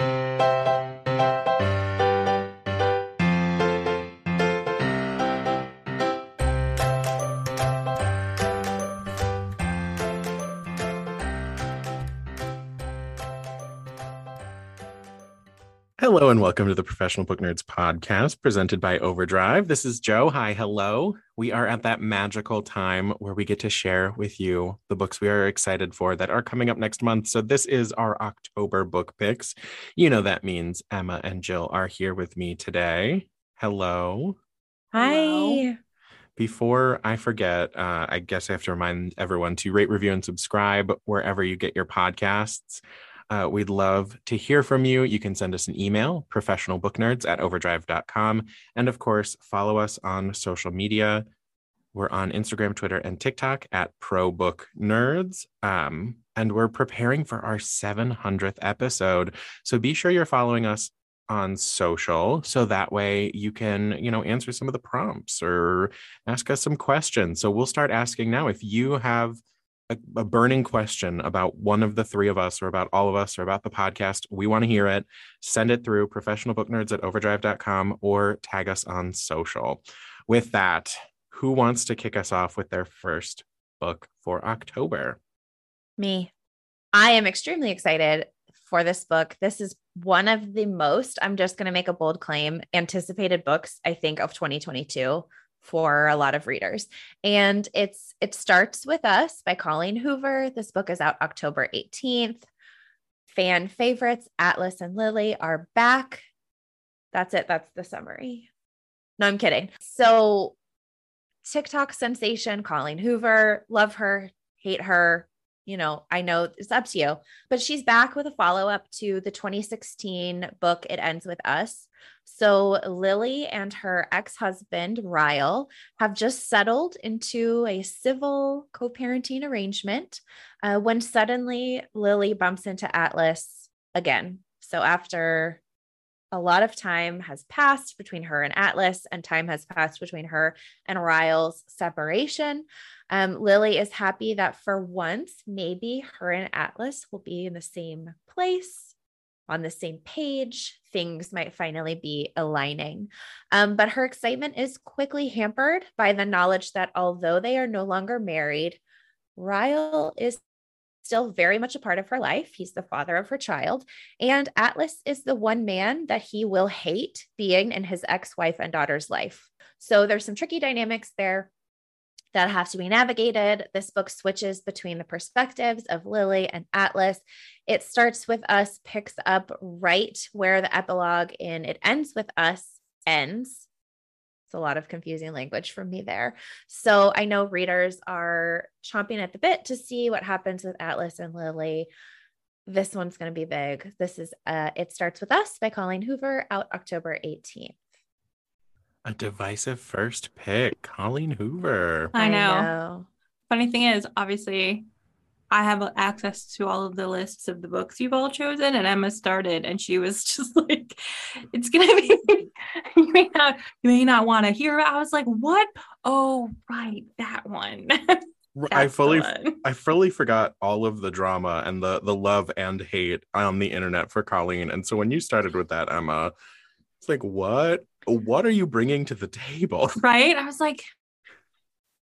ba ba. Hello and welcome to the Professional Book Nerds podcast presented by Overdrive. This is Joe. Hi, hello. We are at that magical time where we get to share with you the books we are excited for that are coming up next month. So, this is our October book picks. You know, that means Emma and Jill are here with me today. Hello. Hi. Hello. Before I forget, uh, I guess I have to remind everyone to rate, review, and subscribe wherever you get your podcasts. Uh, we'd love to hear from you. You can send us an email, professionalbooknerds at overdrive.com. And of course, follow us on social media. We're on Instagram, Twitter, and TikTok at ProBookNerds. Um, and we're preparing for our 700th episode. So be sure you're following us on social so that way you can you know answer some of the prompts or ask us some questions so we'll start asking now if you have a, a, burning question about one of the three of us or about all of us or about the podcast, we want to hear it. Send it through professionalbooknerds at overdrive.com or tag us on social. With that, who wants to kick us off with their first book for October? Me. I am extremely excited for this book. This is one of the most, I'm just going to make a bold claim, anticipated books, I think, of 2022 for a lot of readers. And it's it starts with us by Colleen Hoover. This book is out October 18th. Fan favorites Atlas and Lily are back. That's it. That's the summary. No, I'm kidding. So TikTok sensation Colleen Hoover, love her, hate her, you know, I know it's up to you, but she's back with a follow up to the 2016 book, It Ends With Us. So Lily and her ex husband, Ryle, have just settled into a civil co parenting arrangement uh, when suddenly Lily bumps into Atlas again. So after a lot of time has passed between her and Atlas, and time has passed between her and Ryle's separation. Um, Lily is happy that for once, maybe her and Atlas will be in the same place, on the same page. Things might finally be aligning. Um, but her excitement is quickly hampered by the knowledge that although they are no longer married, Ryle is still very much a part of her life. He's the father of her child. And Atlas is the one man that he will hate being in his ex wife and daughter's life. So there's some tricky dynamics there that have to be navigated. This book switches between the perspectives of Lily and Atlas. It starts with us, picks up right where the epilogue in It Ends with Us ends. It's a lot of confusing language from me there. So I know readers are chomping at the bit to see what happens with Atlas and Lily. This one's going to be big. This is uh, It Starts With Us by Colleen Hoover, out October 18th. A divisive first pick, Colleen Hoover. I know. I know. Funny thing is, obviously, I have access to all of the lists of the books you've all chosen, and Emma started, and she was just like, "It's gonna be you may not you may not want to hear it." I was like, "What? Oh, right, that one." I fully I fully forgot all of the drama and the the love and hate on the internet for Colleen, and so when you started with that, Emma, it's like, what? what are you bringing to the table? Right. I was like,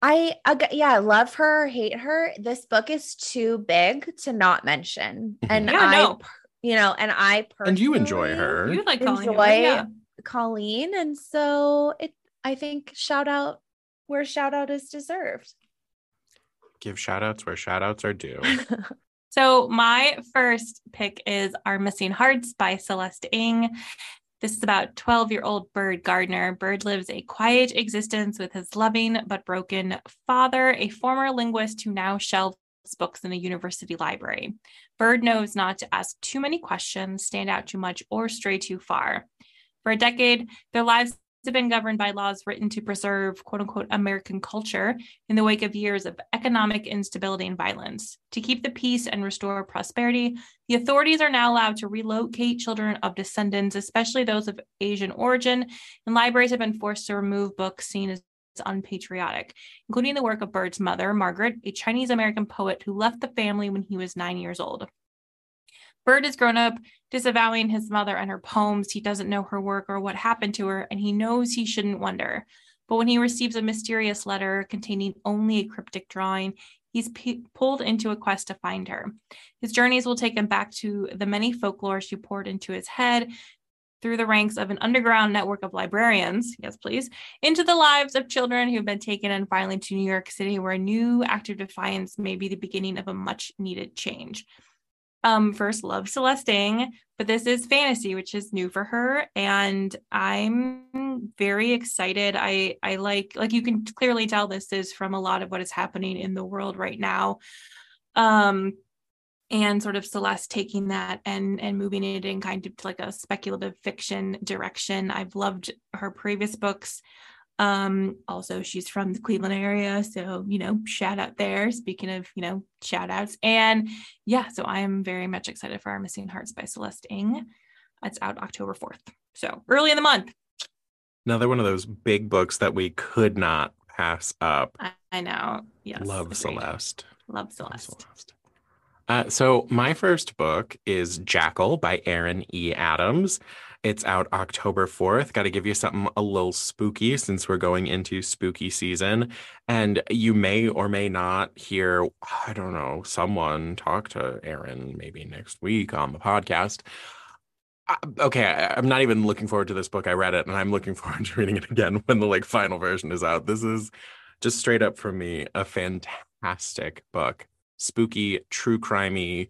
I, yeah, love her, hate her. This book is too big to not mention. Mm-hmm. And yeah, I, no. You know, and I personally and you enjoy her. You like Colleen, enjoy yeah. Colleen, and so it. I think shout out where shout out is deserved. Give shout outs where shout outs are due. So, my first pick is Our Missing Hearts by Celeste Ng. This is about 12 year old Bird Gardner. Bird lives a quiet existence with his loving but broken father, a former linguist who now shelves books in a university library. Bird knows not to ask too many questions, stand out too much, or stray too far. For a decade, their lives have been governed by laws written to preserve quote unquote American culture in the wake of years of economic instability and violence. To keep the peace and restore prosperity, the authorities are now allowed to relocate children of descendants, especially those of Asian origin, and libraries have been forced to remove books seen as unpatriotic, including the work of Bird's mother, Margaret, a Chinese American poet who left the family when he was nine years old. Bird has grown up disavowing his mother and her poems. He doesn't know her work or what happened to her, and he knows he shouldn't wonder. But when he receives a mysterious letter containing only a cryptic drawing, he's p- pulled into a quest to find her. His journeys will take him back to the many folklore she poured into his head, through the ranks of an underground network of librarians, yes, please, into the lives of children who've been taken and finally to New York City, where a new act of defiance may be the beginning of a much needed change um first love Celeste Ng, but this is fantasy, which is new for her. And I'm very excited. I I like like you can clearly tell this is from a lot of what is happening in the world right now. Um and sort of Celeste taking that and and moving it in kind of like a speculative fiction direction. I've loved her previous books. Um, also, she's from the Cleveland area. So, you know, shout out there. Speaking of, you know, shout outs. And yeah, so I am very much excited for Our Missing Hearts by Celeste Ng. It's out October 4th. So early in the month. Another one of those big books that we could not pass up. I, I know. Yes. Love Celeste. Love Celeste. Love Celeste. Uh, so my first book is Jackal by Erin E. Adams. It's out October 4th. Got to give you something a little spooky since we're going into spooky season. And you may or may not hear, I don't know, someone talk to Erin maybe next week on the podcast. Uh, okay, I, am not even looking forward to this book. I read it and I'm looking forward to reading it again when the like final version is out. This is just straight up for me a fantastic book. Spooky, true crimey.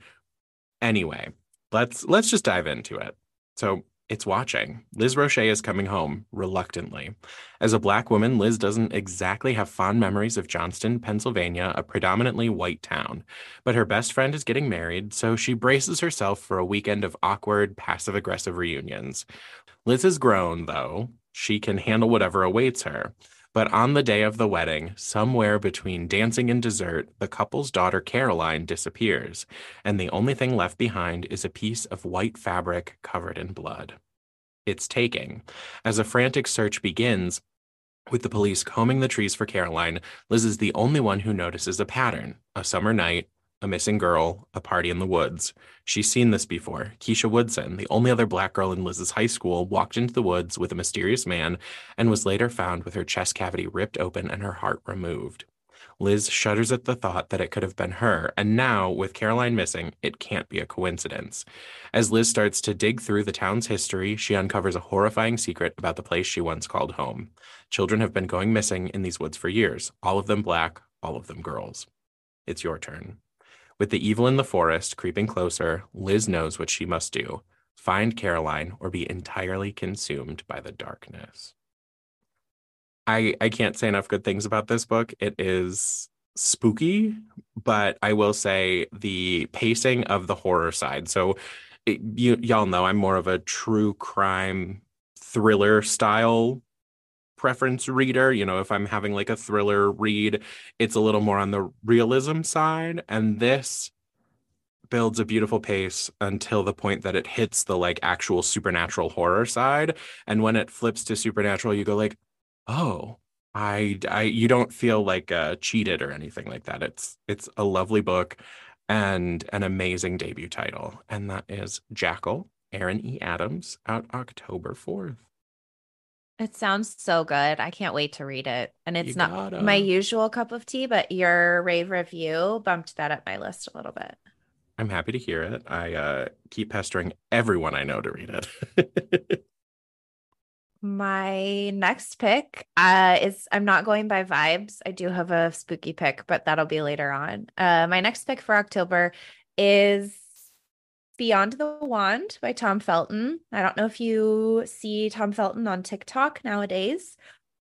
Anyway, let's let's just dive into it. So it's watching. Liz Roche is coming home reluctantly. As a Black woman, Liz doesn't exactly have fond memories of Johnstown, Pennsylvania, a predominantly white town. But her best friend is getting married, so she braces herself for a weekend of awkward, passive aggressive reunions. Liz has grown, though. She can handle whatever awaits her. But on the day of the wedding, somewhere between dancing and dessert, the couple's daughter Caroline disappears, and the only thing left behind is a piece of white fabric covered in blood. It's taking. As a frantic search begins, with the police combing the trees for Caroline, Liz is the only one who notices a pattern a summer night, a missing girl, a party in the woods. She's seen this before. Keisha Woodson, the only other black girl in Liz's high school, walked into the woods with a mysterious man and was later found with her chest cavity ripped open and her heart removed. Liz shudders at the thought that it could have been her, and now, with Caroline missing, it can't be a coincidence. As Liz starts to dig through the town's history, she uncovers a horrifying secret about the place she once called home. Children have been going missing in these woods for years, all of them black, all of them girls. It's your turn. With the evil in the forest creeping closer, Liz knows what she must do find Caroline or be entirely consumed by the darkness. I, I can't say enough good things about this book. It is spooky, but I will say the pacing of the horror side. So, it, you, y'all know I'm more of a true crime thriller style preference reader. You know, if I'm having like a thriller read, it's a little more on the realism side. And this builds a beautiful pace until the point that it hits the like actual supernatural horror side. And when it flips to supernatural, you go like, oh, I, I you don't feel like uh, cheated or anything like that. It's it's a lovely book and an amazing debut title, and that is Jackal, Erin E. Adams, out October fourth. It sounds so good. I can't wait to read it. And it's not my usual cup of tea, but your rave review bumped that up my list a little bit. I'm happy to hear it. I uh, keep pestering everyone I know to read it. my next pick uh, is I'm not going by vibes. I do have a spooky pick, but that'll be later on. Uh, my next pick for October is Beyond the Wand by Tom Felton. I don't know if you see Tom Felton on TikTok nowadays,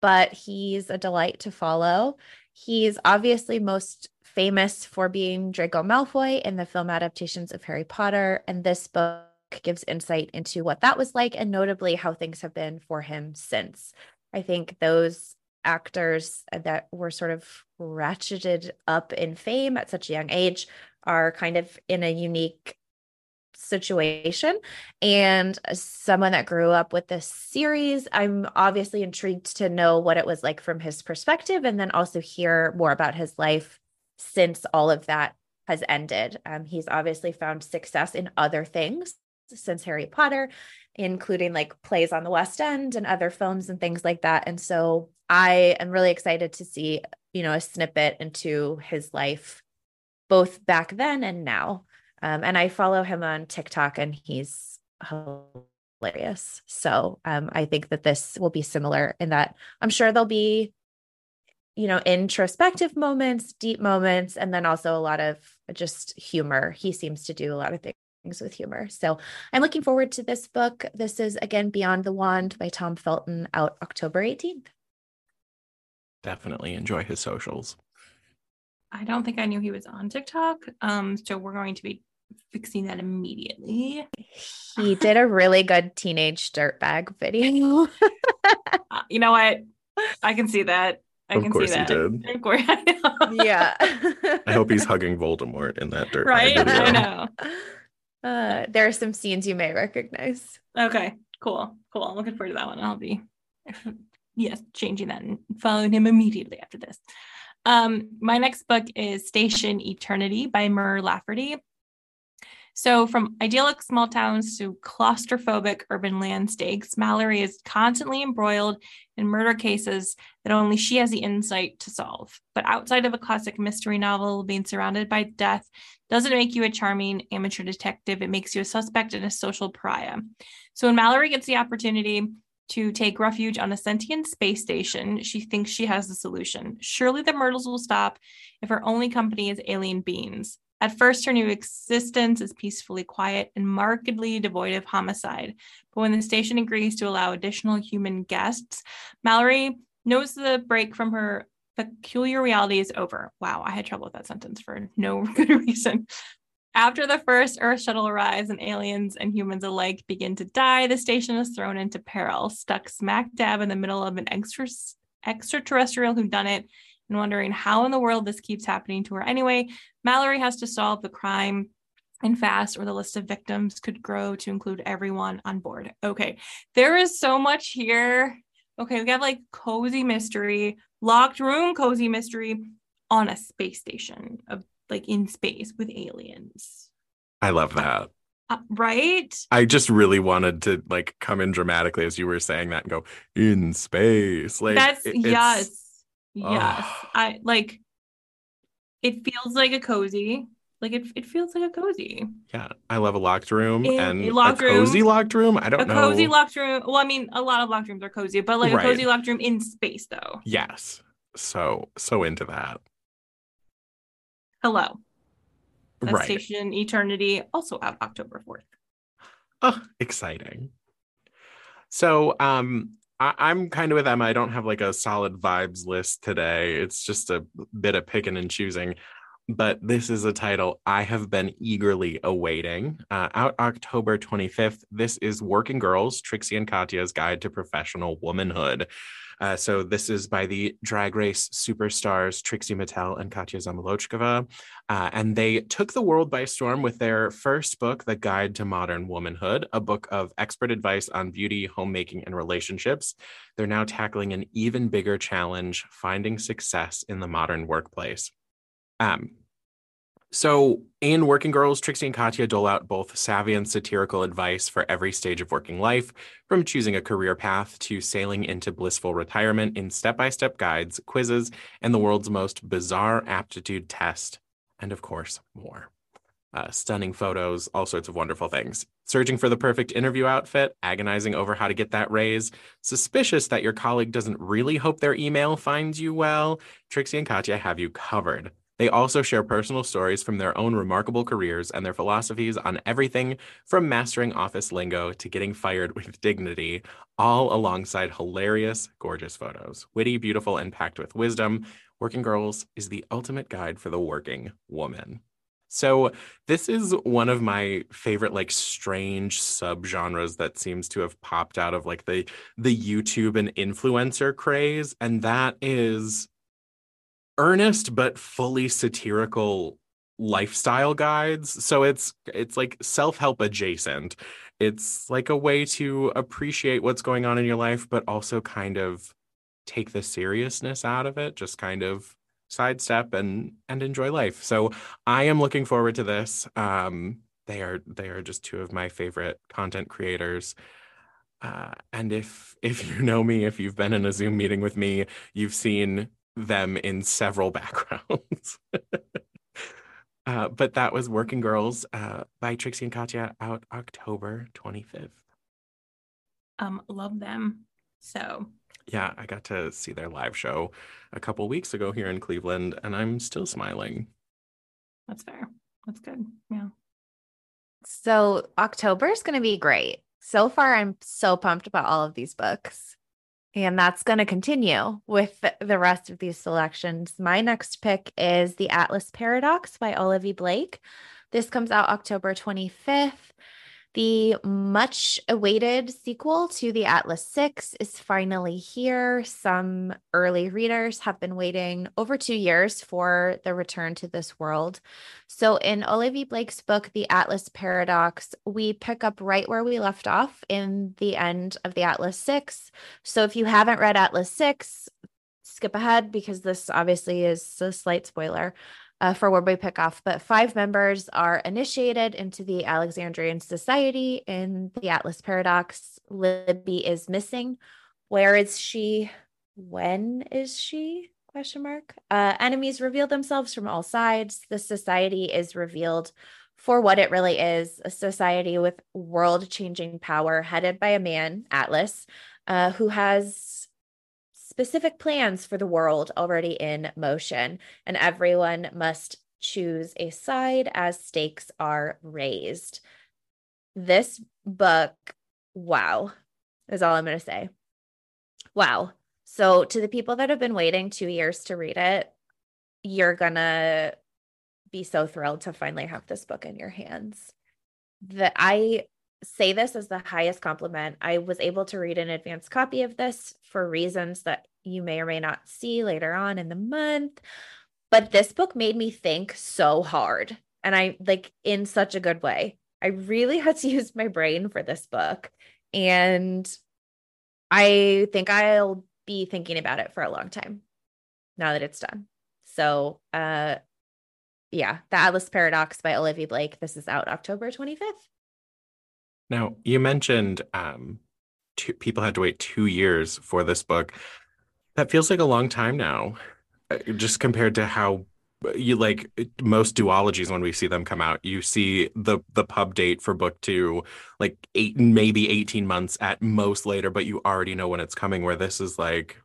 but he's a delight to follow. He's obviously most famous for being Draco Malfoy in the film adaptations of Harry Potter. And this book gives insight into what that was like and notably how things have been for him since. I think those actors that were sort of ratcheted up in fame at such a young age are kind of in a unique situation. And someone that grew up with this series i'm obviously intrigued to know what it was like from his perspective and then also hear more about his life since all of that has ended. Um, he's obviously found success in other things since harry potter including like plays on the west end and other films and things like that. And so i am really excited to see you know a snippet into his life both back then and now um, and I follow him on TikTok and he's hilarious. So um, I think that this will be similar in that I'm sure there'll be, you know, introspective moments, deep moments, and then also a lot of just humor. He seems to do a lot of things with humor. So I'm looking forward to this book. This is again Beyond the Wand by Tom Felton out October 18th. Definitely enjoy his socials. I don't think I knew he was on TikTok. Um, so we're going to be fixing that immediately. He did a really good teenage dirtbag video. uh, you know what? I can see that. I of can course see that. he did. Of course. yeah. I hope he's hugging Voldemort in that dirt. Right? Video. I know. Uh, there are some scenes you may recognize. Okay, cool. Cool. I'm looking forward to that one. I'll be yes, changing that and following him immediately after this. Um, my next book is Station Eternity by Mur Lafferty. So, from idyllic small towns to claustrophobic urban landscapes, Mallory is constantly embroiled in murder cases that only she has the insight to solve. But outside of a classic mystery novel, being surrounded by death doesn't make you a charming amateur detective, it makes you a suspect and a social pariah. So, when Mallory gets the opportunity to take refuge on a sentient space station, she thinks she has the solution. Surely the Myrtles will stop if her only company is alien beings. At first, her new existence is peacefully quiet and markedly devoid of homicide. But when the station agrees to allow additional human guests, Mallory knows the break from her peculiar reality is over. Wow, I had trouble with that sentence for no good reason. After the first Earth shuttle arrives and aliens and humans alike begin to die, the station is thrown into peril, stuck smack dab in the middle of an extra, extraterrestrial whodunit and wondering how in the world this keeps happening to her anyway. Mallory has to solve the crime and fast, or the list of victims could grow to include everyone on board. Okay, there is so much here. Okay, we have like cozy mystery, locked room cozy mystery on a space station of like in space with aliens. I love that. Uh, right? I just really wanted to like come in dramatically as you were saying that and go in space. Like that's it, yes Yes. Oh. I like it feels like a cozy. Like it, it feels like a cozy. Yeah, I love a locked room A- and a locked a cozy room. locked room. I don't A know. A cozy locked room. Well, I mean, a lot of locked rooms are cozy, but like Right. a cozy locked room in space though. yes, so so into that. Hello. That's right. Station Eternity, also out October 4th. Oh, exciting. So, um, I, I'm kind of with Emma. I don't have like a solid vibes list today. It's just a bit of picking and choosing. But this is a title I have been eagerly awaiting. Uh, out October 25th. This is Working Girls, Trixie and Katya's Guide to Professional Womanhood. Uh, so this is by the Drag Race superstars Trixie Mattel and Katya Zamolodchikova. Uh, and they took the world by storm with their first book, The Guide to Modern Womanhood, a book of expert advice on beauty, homemaking, and relationships. They're now tackling an even bigger challenge finding success in the modern workplace. Um, so, in Working Girls, Trixie and Katya dole out both savvy and satirical advice for every stage of working life, from choosing a career path to sailing into blissful retirement in step by step guides, quizzes, and the world's most bizarre aptitude test, and of course, more. Uh, stunning photos, all sorts of wonderful things. Searching for the perfect interview outfit, agonizing over how to get that raise, suspicious that your colleague doesn't really hope their email finds you well, Trixie and Katya have you covered. They also share personal stories from their own remarkable careers and their philosophies on everything from mastering office lingo to getting fired with dignity, all alongside hilarious, gorgeous photos. Witty, beautiful, and packed with wisdom. Working Girls is the ultimate guide for the working woman. So this is one of my favorite like strange subgenres that seems to have popped out of like the the YouTube and influencer craze and that is earnest but fully satirical lifestyle guides. So it's it's like self-help adjacent. It's like a way to appreciate what's going on in your life but also kind of take the seriousness out of it, just kind of sidestep and and enjoy life. So I am looking forward to this. Um, they are they are just two of my favorite content creators. Uh, and if if you know me, if you've been in a Zoom meeting with me, you've seen them in several backgrounds. uh, but that was Working Girls uh, by Trixie and Katya out October 25th. Um, love them. So yeah, I got to see their live show a couple weeks ago here in Cleveland, and I'm still smiling. That's fair. That's good. Yeah. So October is going to be great. So far, I'm so pumped about all of these books. And that's going to continue with the rest of these selections. My next pick is The Atlas Paradox by Olivie Blake. This comes out October 25th. The much awaited sequel to the Atlas 6 is finally here. Some early readers have been waiting over two years for the return to this world. So, in Olivie Blake's book, The Atlas Paradox, we pick up right where we left off in the end of the Atlas 6. So, if you haven't read Atlas 6, skip ahead because this obviously is a slight spoiler uh, for where we pick off. But five members are initiated into the Alexandrian Society in the Atlas Paradox. Libby is missing. Where is she? When is she? Question mark. Uh, enemies reveal themselves from all sides. The society is revealed for what it really is a society with world changing power headed by a man, Atlas, uh, who has specific plans for the world already in motion, and everyone must choose a side as stakes are raised. This book, wow, is all I'm going to say. Wow. So, to the people that have been waiting two years to read it, you're going to be so thrilled to finally have this book in your hands. That I say this as the highest compliment. I was able to read an advanced copy of this for reasons that you may or may not see later on in the month. But this book made me think so hard and I like in such a good way. I really had to use my brain for this book. And I think I'll be thinking about it for a long time now that it's done. So, uh, yeah, The Atlas Paradox by Olivie Blake. This is out October 25th. Now, you mentioned um, two, people had to wait two years for this book. That feels like a long time now, uh, just compared to how uh, you like most duologies when we see them come out you see the the pub date for book two like eight maybe 18 months at most later but you already know when it's coming where this is like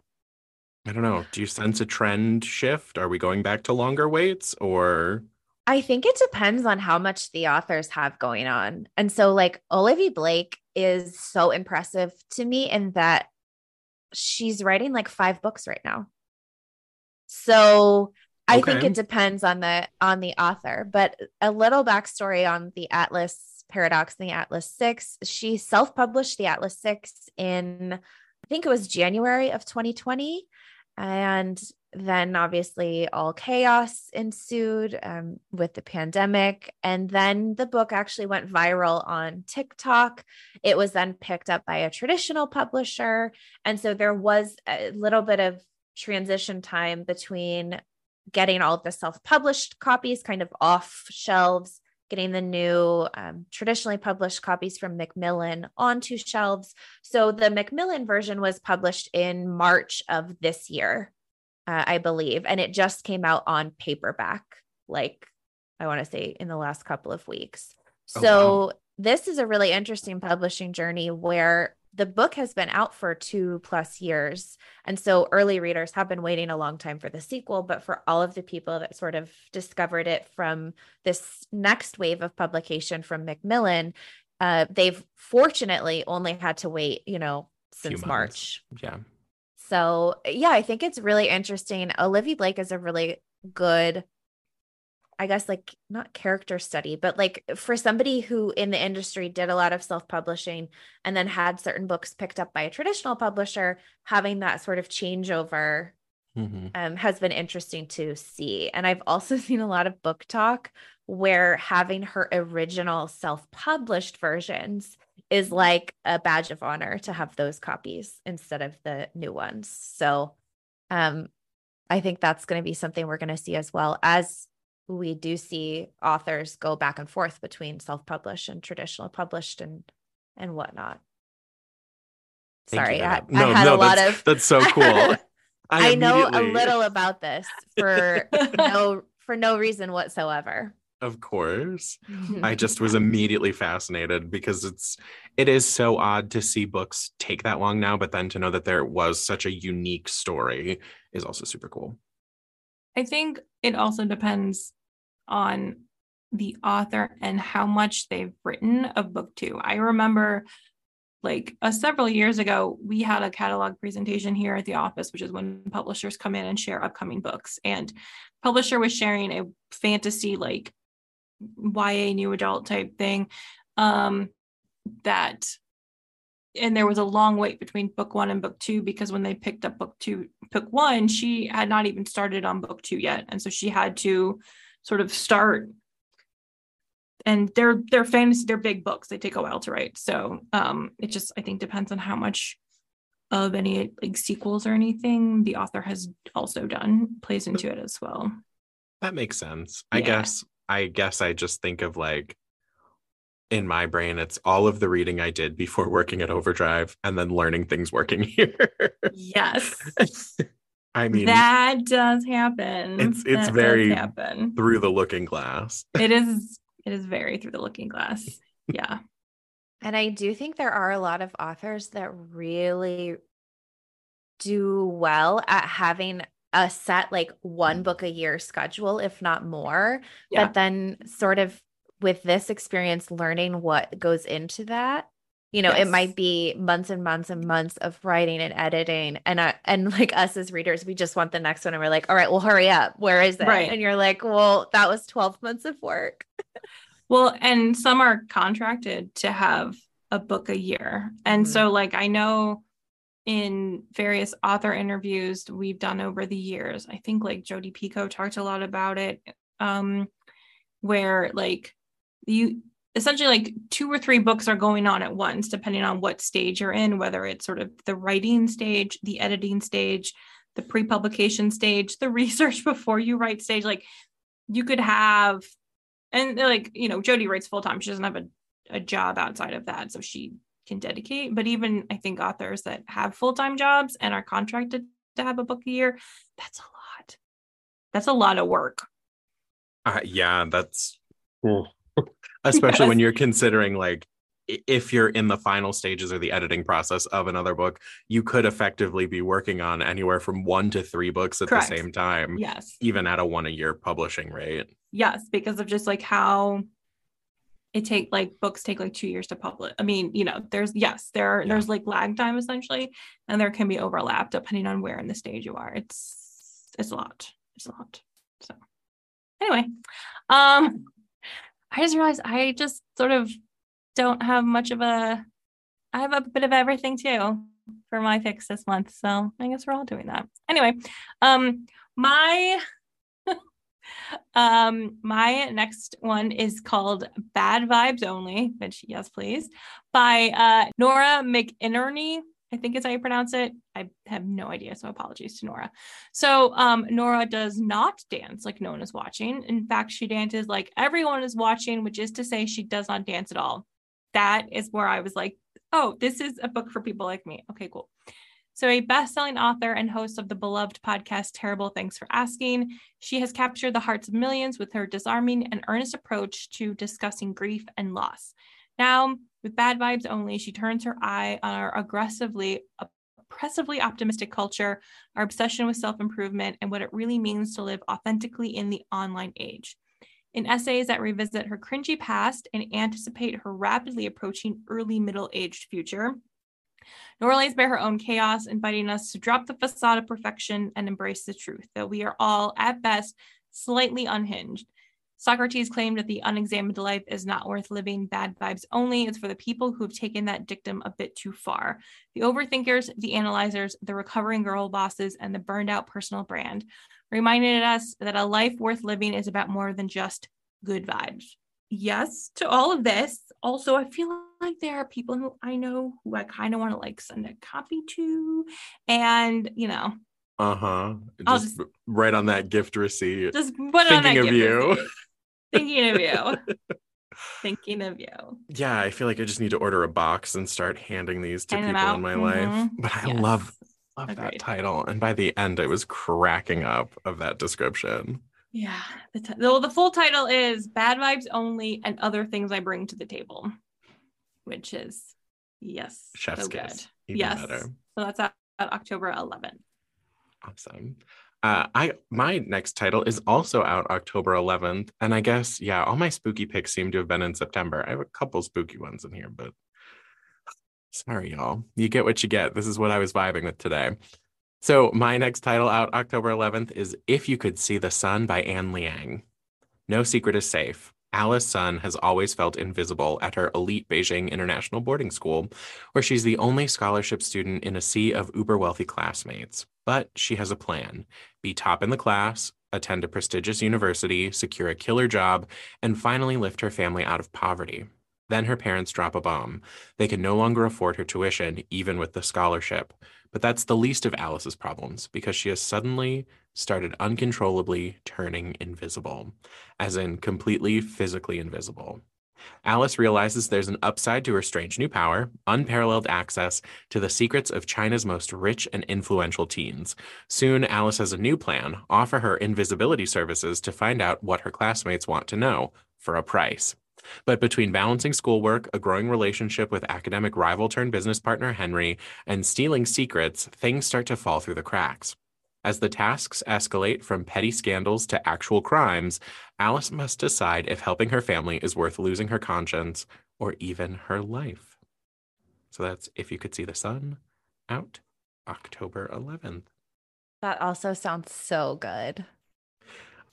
i don't know do you sense a trend shift are we going back to longer waits or I think it depends on how much the authors have going on. And so, like, Olivie Blake is so impressive to me in that she's writing like five books right now. So, I okay. think it depends on the on the author, but a little backstory on the Atlas Paradox and the Atlas 6. She self-published the Atlas 6 in I think it was January of 2020 and then obviously all chaos ensued um, with the pandemic. And then the book actually went viral on TikTok. It was then picked up by a traditional publisher. And so there was a little bit of transition time between getting all of the self published copies kind of off shelves. Getting the new um, traditionally published copies from Macmillan onto shelves. So the Macmillan version was published in March of this year uh, I believe, and it just came out on paperback, like I want to say in the last couple of weeks. Oh, so wow. this is a really interesting publishing journey where the book has been out for two plus years. And so early readers have been waiting a long time for the sequel. But for all of the people that sort of discovered it from this next wave of publication from Macmillan, uh, they've fortunately only had to wait, you know, since March. Yeah. So, yeah, I think it's really interesting. Olivie Blake is a really good, I guess, like not character study, but like for somebody who in the industry did a lot of self publishing and then had certain books picked up by a traditional publisher, having that sort of changeover Mm-hmm. um, has been interesting to see. And I've also seen a lot of book talk where having her original self published versions is like a badge of honor to have those copies instead of the new ones. So um, I think that's going to be something we're going to see as well as we do see authors go back and forth between self published and traditional published and and whatnot. Thank Sorry, I, Hannah. I No, had no, a lot of that's so cool. I, know a little about this for no for no reason whatsoever. Of course. Mm-hmm. I just was immediately fascinated because it's it is so odd to see books take that long now, but then to know that there was such a unique story is also super cool. I think it also depends on the author and how much they've written of book two. I remember like uh, several years ago, we had a catalog presentation here at the office, which is when publishers come in and share upcoming books. And publisher was sharing a fantasy like YA new adult type thing. Um, that and there was a long wait between book one and book two because when they picked up book two, book one, she had not even started on book two yet. And so she had to sort of start and they're they're fantasy, they're big books. They take a while to write. So um it just I think depends on how much of any like sequels or anything the author has also done plays into it as well. That makes sense. I Yeah. guess I guess I just think of like in my brain it's all of the reading I did before working at Overdrive and then learning things working here. Yes. I mean that does happen. It's- it's That very- happen. through the looking glass. It is it is very through the looking glass. Yeah. And I do think there are a lot of authors that really do well at having a set like one book a year schedule, if not more. Yeah. But then, sort of with this experience, learning what goes into that. You know, it might be months and months and months of writing and editing, and uh, and like us as readers, we just want the next one, and we're like, all right, well, hurry up, where is it? Right. And you're like, well, that was twelve months of work. Well, and some are contracted to have a book a year. And Mhm. so, like, I know in various author interviews we've done over the years, I think like Jodi Picoult talked a lot about it, um, where like you essentially like two or three books are going on at once, depending on what stage you're in, whether it's sort of the writing stage, the editing stage, the pre publication stage, the research before you write stage. Like, you could have and like you know Jodi writes full time she doesn't have a, a job outside of that so she can dedicate but even i think authors that have full-time jobs and are contracted to have a book a year that's a lot that's a lot of work Uh, yeah, that's cool. especially when you're considering like if you're in the final stages or the editing process of another book, you could effectively be working on anywhere from one to three books at Correct. the same time, yes even at a one a year publishing rate. yes because of just like how it take like books take like two years to publish i mean you know there's yes there Yeah. there's like lag time essentially and there can be overlap depending on where in the stage you are. It's it's a lot it's a lot so. Anyway um i just realized i just sort of don't have much of a i have a bit of everything too for my fix this month so i guess we're all doing that. Anyway um my um, my next one is called Bad Vibes Only, which yes, please, by uh Nora McInerny. I think is how you pronounce it. I have no idea, so apologies to Nora. So um Nora does not dance like no one is watching. In fact, she dances like everyone is watching, which is to say she does not dance at all. That is where I was like, oh, this is a book for people like me. Okay, cool. So, a best selling author and host of the beloved podcast Terrible Thanks for Asking, she has captured the hearts of millions with her disarming and earnest approach to discussing grief and loss. Now, with bad vibes only, she turns her eye on our aggressively, oppressively optimistic culture, our obsession with self improvement, and what it really means to live authentically in the online age. In essays that revisit her cringy past and anticipate her rapidly approaching early middle aged future, Nora lays bare her own chaos, inviting us to drop the facade of perfection and embrace the truth that we are all, at best, slightly unhinged. Socrates claimed that the unexamined life is not worth living. Bad vibes only is for the people who have taken that dictum a bit too far. The overthinkers, the analyzers, the recovering girl bosses, and the burned out personal brand reminded us that a life worth living is about more than just good vibes. Yes to all of this. Also, I feel like there are people who I know who I kind of want to like send a copy to. And, you know, Uh-huh. I'll Just, just- right on that gift receipt. just put it on that Thinking of you. Thinking of you. Thinking of you. Yeah, I feel like I just need to order a box and start handing these to Hand people in my Mhm. life. But I Yes. love love that title. And by the end, I was cracking up of that description. Yeah. The, t- well, the full title is Bad Vibes Only and Other Things I Bring to the Table, which is, yes. Chef's so good. kiss. Even yes. better. So that's at, at October 11th. Awesome. Uh, I my next title is also out October 11th, and I guess yeah, all my spooky picks seem to have been in September. I have a couple spooky ones in here, but sorry, y'all. You get what you get. This is what I was vibing with today. So my next title out October 11th is "If You Could See the Sun" by Ann Liang. No secret is safe. Alice Sun has always felt invisible at her elite Beijing International Boarding School, where she's the only scholarship student in a sea of uber wealthy classmates. But she has a plan be top in the class, attend a prestigious university, secure a killer job, and finally lift her family out of poverty. Then her parents drop a bomb. They can no longer afford her tuition, even with the scholarship. But that's the least of Alice's problems because she has suddenly started uncontrollably turning invisible, as in completely physically invisible. Alice realizes there's an upside to her strange new power, unparalleled access to the secrets of China's most rich and influential teens. Soon, Alice has a new plan offer her invisibility services to find out what her classmates want to know for a price. But between balancing schoolwork, a growing relationship with academic rival turned business partner Henry, and stealing secrets, things start to fall through the cracks. As the tasks escalate from petty scandals to actual crimes, Alice must decide if helping her family is worth losing her conscience or even her life. So that's If You Could See the Sun, out October 11th. That also sounds so good.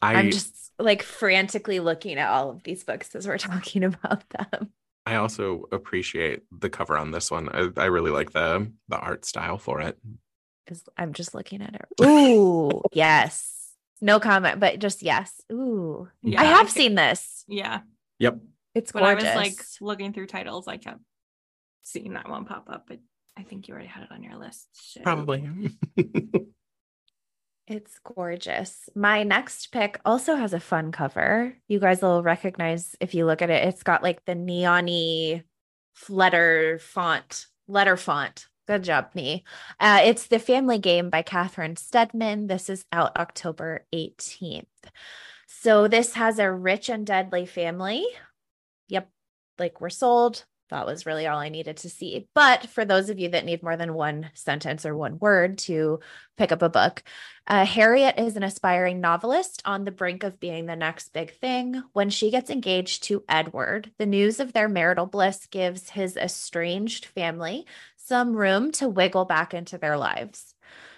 I, I'm just like frantically looking at all of these books as we're talking about them. I also appreciate the cover on this one. I, I really like the the art style for it. Is I'm just looking at it. Ooh, yes. No comment, but just yes. Ooh. Yeah, I I have seen this. Yeah. Yep. It's When gorgeous. I was like looking through titles, I kept seeing that one pop up, but I think you already had it on your list. so- Probably. It's gorgeous. My next pick also has a fun cover. You guys will recognize if you look at it. It's got like the neon-y letter font, letter font. Good job, me. Uh, it's The Family Game by Catherine Steadman. This is out October 18th. So this has a rich and deadly family. Yep, like we're sold. That was really all I needed to see. But for those of you that need more than one sentence or one word to pick up a book, uh, Harriet is an aspiring novelist on the brink of being the next big thing. When she gets engaged to Edward, the news of their marital bliss gives his estranged family some room to wiggle back into their lives.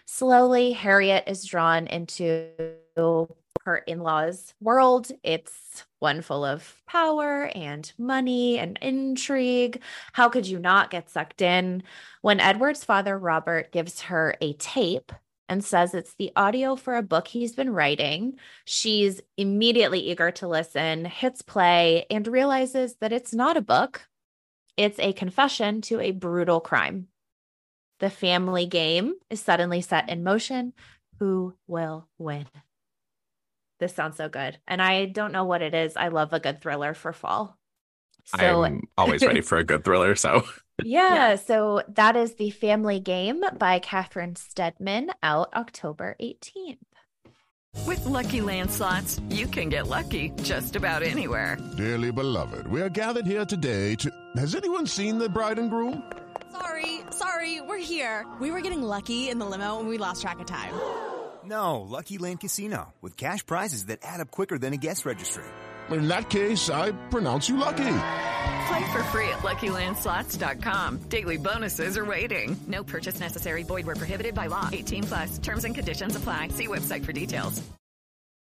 Slowly, Harriet is drawn into her in law's world. It's one full of power and money and intrigue. How could you not get sucked in? When Edward's father, Robert, gives her a tape and says it's the audio for a book he's been writing, she's immediately eager to listen, hits play, and realizes that it's not a book, it's a confession to a brutal crime. The family game is suddenly set in motion. Who will win? This sounds so good. And I don't know what it is. I love a good thriller for fall. So, I'm always ready for a good thriller. So yeah, so that is The Family Game by Catherine Steadman out October 18th. With Lucky Land slots, you can get lucky just about anywhere. Dearly beloved, we are gathered here today to. Has anyone seen the bride and groom? Sorry, sorry, we're here. We were getting lucky in the limo and we lost track of time. No, Lucky Land Casino, with cash prizes that add up quicker than a guest registry. In that case, I pronounce you lucky. Play for free at LuckyLandSlots.com. Daily bonuses are waiting. No purchase necessary. Void where prohibited by law. 18 plus. Terms and conditions apply. See website for details.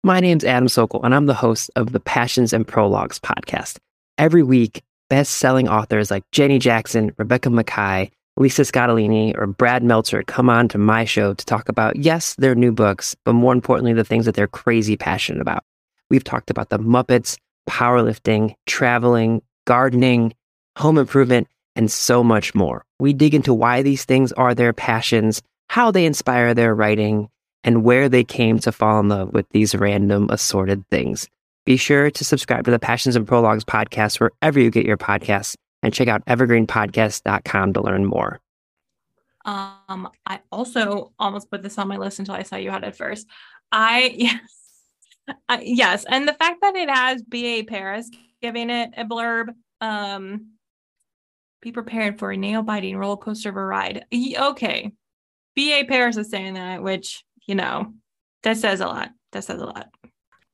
My name's Adam Sokol, and I'm the host of the Passions and Prologues podcast. Every week, best-selling authors like Jenny Jackson, Rebecca Makkai, Lisa Scottoline or Brad Meltzer come on to my show to talk about, yes, their new books, but more importantly, the things that they're crazy passionate about. We've talked about the Muppets, powerlifting, traveling, gardening, home improvement, and so much more. We dig into why these things are their passions, how they inspire their writing, and where they came to fall in love with these random assorted things. Be sure to subscribe to the Passions and Prologues podcast wherever you get your podcasts and check out evergreenpodcast.com to learn more. Um, I also almost put this on my list until I saw you had it first. I yes, yes, and the fact that it has B.A. Paris giving it a blurb, um, be prepared for a nail biting roller coaster of a ride. Okay, B.A. Paris is saying that, which you know, that says a lot. That says a lot.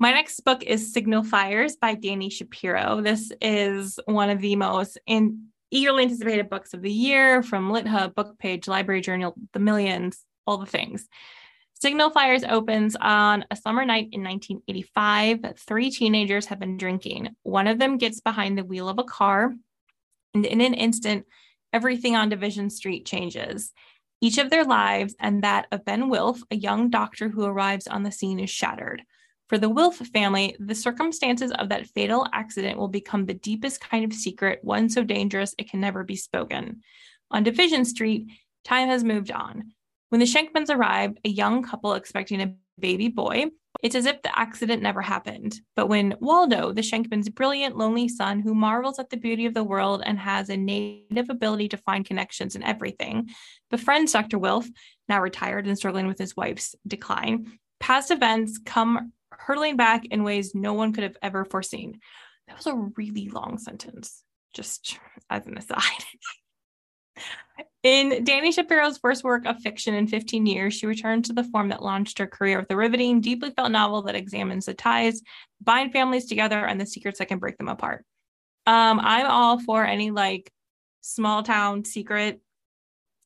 My next book is Signal Fires by Dani Shapiro. This is one of the most in, eagerly anticipated books of the year from LitHub, Book Page, Library Journal, The Millions, all the things. Signal Fires opens on a summer night in 1985. Three teenagers have been drinking. One of them gets behind the wheel of a car, and in an instant, everything on Division Street changes. Each of their lives and that of Ben Wilf, a young doctor who arrives on the scene, is shattered. For the Wilf family, the circumstances of that fatal accident will become the deepest kind of secret, one so dangerous it can never be spoken. On Division Street, time has moved on. When the Schenkmans arrive, a young couple expecting a baby boy, it's as if the accident never happened. But when Waldo, the Schenkman's brilliant, lonely son who marvels at the beauty of the world and has a native ability to find connections in everything, befriends Dr. Wilf, now retired and struggling with his wife's decline, past events come hurtling back in ways no one could have ever foreseen. That was a really long sentence, just as an aside. In Dani Shapiro's first work of fiction in 15 years, she returned to the form that launched her career with a riveting, deeply felt novel that examines the ties, bind families together, and the secrets that can break them apart. Um, I'm all for any like small town secret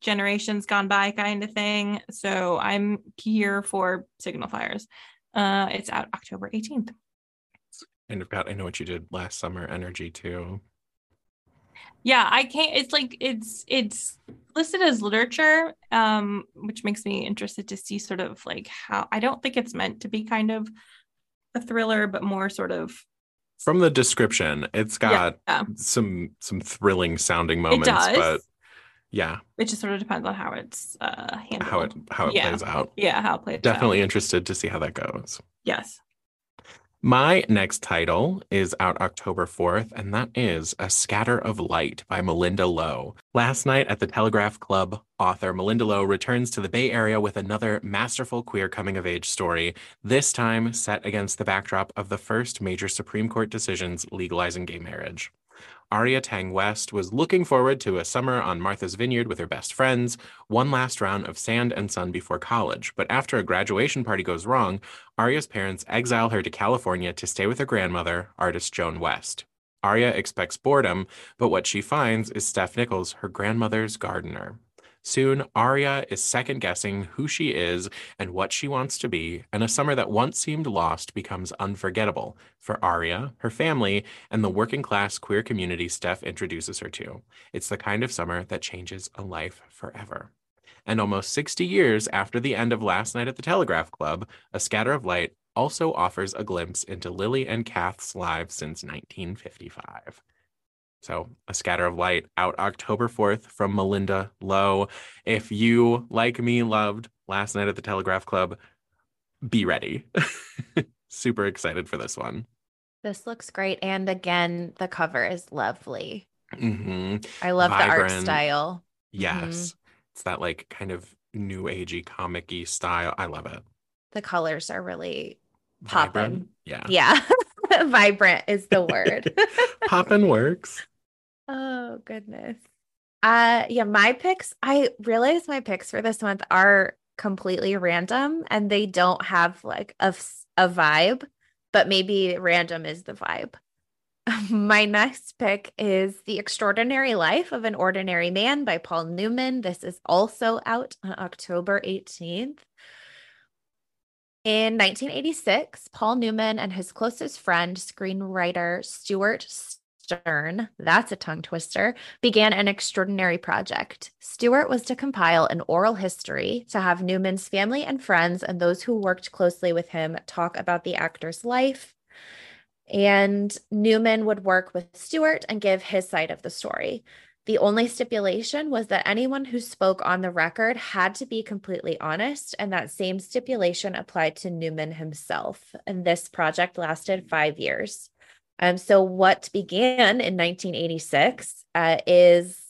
generations gone by kind of thing. So I'm here for Signal Fires. Uh, it's out October 18th. And I've got I know what you did last summer energy too. Yeah, I can't it's like it's it's listed as literature, um, which makes me interested to see sort of like how I don't think it's meant to be kind of a thriller, but more sort of from the description, it's got yeah. some some thrilling sounding moments, but yeah, it just sort of depends on how it's uh handled. How it how it yeah. plays out. Yeah, how it plays. Out. Definitely out. interested to see how that goes. Yes. My next title is out October 4th, and that is A Scatter of Light by Malinda Lo. Last night at the Telegraph Club, author Malinda Lo returns to the Bay Area with another masterful queer coming of age story, this time set against the backdrop of the first major Supreme Court decisions legalizing gay marriage. Aria Tang West was looking forward to a summer on Martha's Vineyard with her best friends, one last round of sand and sun before college. But after a graduation party goes wrong, Aria's parents exile her to California to stay with her grandmother, artist Joan West. Aria expects boredom, but what she finds is Steph Nichols, her grandmother's gardener. Soon, Aria is second guessing who she is and what she wants to be, and a summer that once seemed lost becomes unforgettable for Aria, her family, and the working class queer community Steph introduces her to. It's the kind of summer that changes a life forever. And almost 60 years after the end of Last Night at the Telegraph Club, A Scatter of Light also offers a glimpse into Lily and Kath's lives since 1955. So, A Scatter of Light out October 4th from Malinda Lo. If you, like me, loved Last Night at the Telegraph Club, be ready. Super excited for this one. This looks great. And again, the cover is lovely. Mm-hmm. I love Vibrant. the art style. Yes. Mhm. It's that like kind of new agey comic y style. I love it. The colors are really popping. Yeah. Yeah. Vibrant is the word. Poppin' works. Oh goodness. Uh yeah, my picks, I realize my picks for this month are completely random and they don't have like a, a vibe, but maybe random is the vibe. My next pick is The Extraordinary Life of an Ordinary Man by Paul Newman. This is also out on October 18th. In 1986, Paul Newman and his closest friend, screenwriter Stewart Stern, that's a tongue twister, began an extraordinary project. Stewart was to compile an oral history to have Newman's family and friends and those who worked closely with him talk about the actor's life. And Newman would work with Stewart and give his side of the story. The only stipulation was that anyone who spoke on the record had to be completely honest, and that same stipulation applied to Newman himself. And this project lasted five years. Um, so, what began in 1986 uh, is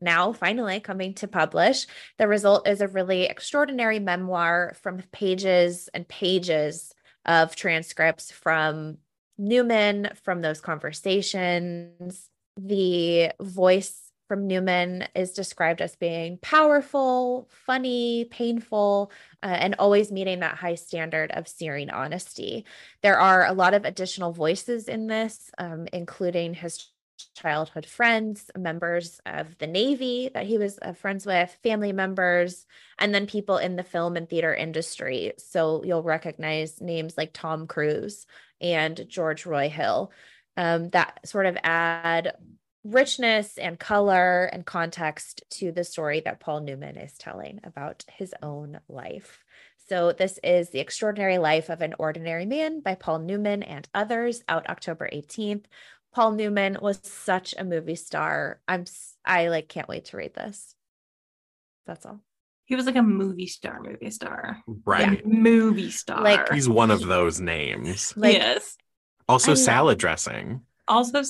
now finally coming to publish. The result is a really extraordinary memoir from pages and pages of transcripts from Newman, from those conversations. The voice from Newman is described as being powerful, funny, painful, uh, and always meeting that high standard of searing honesty. There are a lot of additional voices in this, um, including his childhood friends, members of the Navy that he was uh, friends with, family members, and then people in the film and theater industry. So you'll recognize names like Tom Cruise and George Roy Hill um, that sort of add richness and color and context to the story that Paul Newman is telling about his own life. So, this is The Extraordinary Life of an Ordinary Man by Paul Newman and others out October 18th. Paul Newman was such a movie star. I'm I like can't wait to read this. That's all. He was like a movie star, movie star. Right. Yeah. Movie star. Like he's one of those names. Like, yes. Also salad dressing also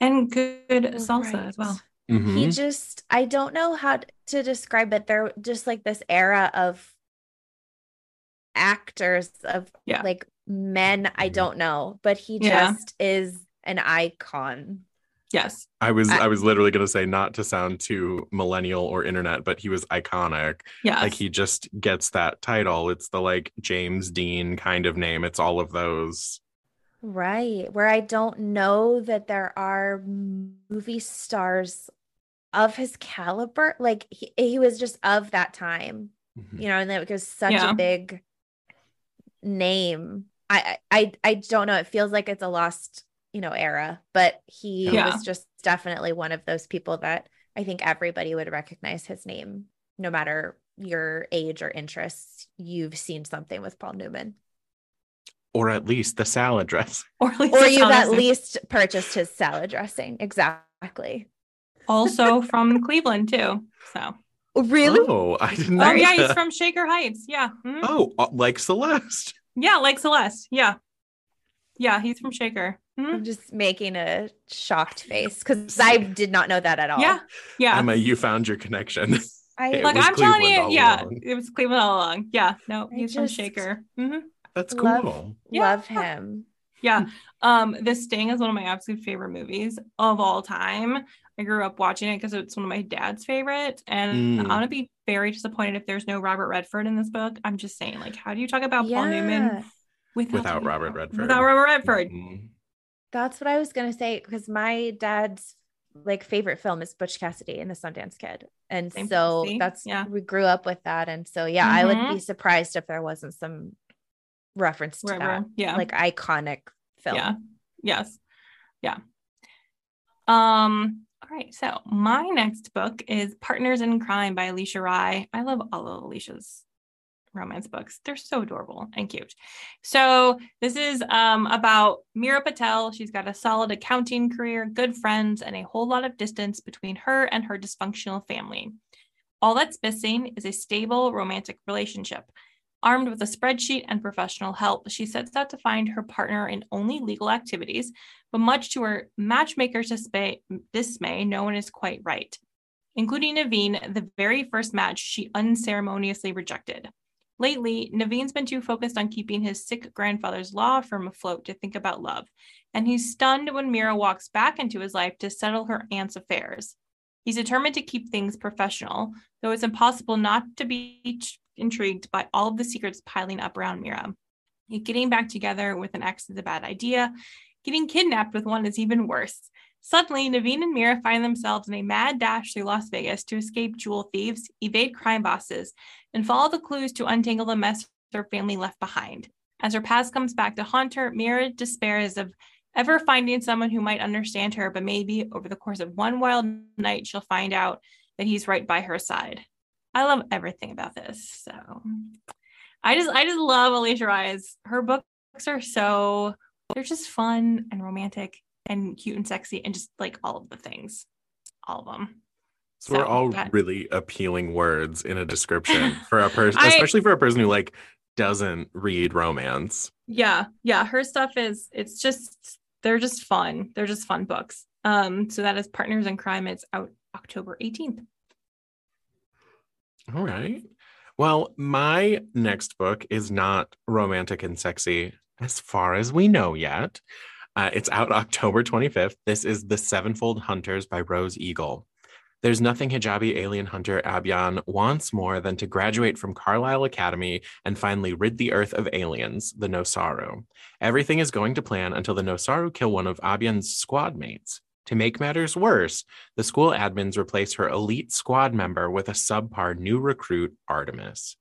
and good salsa right. as well. Mm-hmm. He just I don't know how to describe it. They're just like this era of actors of yeah. like men I mm-hmm. don't know, but he yeah. just is an icon. Yes. I was I, I was literally going to say not to sound too millennial or internet, but he was iconic. Yeah. Like he just gets that title. It's the like James Dean kind of name. It's all of those. Right. Where I don't know that there are movie stars of his caliber. Like he, he was just of that time, mm-hmm. you know, and that was such yeah. a big name. I, I, I don't know. It feels like it's a lost, you know, era, but he yeah. was just definitely one of those people that I think everybody would recognize his name, no matter your age or interests. You've seen something with Paul Newman or at least the salad dressing. Or, or you've at least purchased his salad dressing. Exactly. Also from Cleveland too. So really? Oh, I didn't. Oh yeah, he's from Shaker Heights. Yeah. Mm-hmm. Oh, uh, like Celeste. Yeah, like Celeste. Yeah. Yeah, he's from Shaker. Mm-hmm. I'm just making a shocked face because I did not know that at all. Yeah. Yeah. Emma, you found your connection. I like I'm Cleveland telling you, yeah, along. it was Cleveland all along. Yeah. No, he's just, from Shaker. Mm-hmm. That's cool. Love, love him. Yeah. Um, The Sting is one of my absolute favorite movies of all time. I grew up watching it because it's one of my dad's favorite. And mm. I'm gonna be very disappointed if there's no Robert Redford in this book. I'm just saying, like, how do you talk about yeah. Paul Newman without, without Robert Redford? Without Robert Redford. Mm-hmm. That's what I was gonna say because my dad's like favorite film is Butch Cassidy and the Sundance Kid. And Same so that's yeah, we grew up with that. And so yeah, mm-hmm. I would be mm-hmm. surprised if there wasn't some reference to that. Yeah. Like iconic film. Yeah. Yes. Yeah. Um, all right. So my next book is Partners in Crime by Alisha Rai. I love all of Alisha's romance books. They're so adorable and cute. So this is um, about Mira Patel. She's got a solid accounting career, good friends, and a whole lot of distance between her and her dysfunctional family. All that's missing is a stable romantic relationship. Armed with a spreadsheet and professional help, she sets out to find her partner in only legal activities, but much to her matchmaker's dismay, no one is quite right, including Naveen, the very first match she unceremoniously rejected. Lately, Naveen's been too focused on keeping his sick grandfather's law firm afloat to think about love, and he's stunned when Mira walks back into his life to settle her aunt's affairs. He's determined to keep things professional, though it's impossible not to be intrigued by all of the secrets piling up around Mira. Getting back together with an ex is a bad idea, Getting kidnapped with one is even worse. Suddenly, Naveen and Mira find themselves in a mad dash through Las Vegas to escape jewel thieves, evade crime bosses, and follow the clues to untangle the mess her family left behind. As her past comes back to haunt her, Mira despairs of ever finding someone who might understand her, but maybe over the course of one wild night, she'll find out that he's right by her side. I love everything about this. So I just I just love Alisha Rai's. Her books are so they're just fun and romantic and cute and sexy and just like all of the things. All of them. So, so we're all really appealing words in a description for a person, especially for a person who like doesn't read romance. Yeah. Yeah. Her stuff is it's just they're just fun. They're just fun books. Um, so that is Partners in Crime. It's out October 18th. All right. Well, my next book is not romantic and sexy as far as we know yet. Uh, it's out October 25th. This is The Sevenfold Hunters by Rose Egal. There's nothing hijabi alien hunter Abyan wants more than to graduate from Carlisle Academy and finally rid the Earth of aliens, the Nosaru. Everything is going to plan until the Nosaru kill one of Abyan's squad mates. To make matters worse, the school admins replace her elite squad member with a subpar new recruit, Artemis.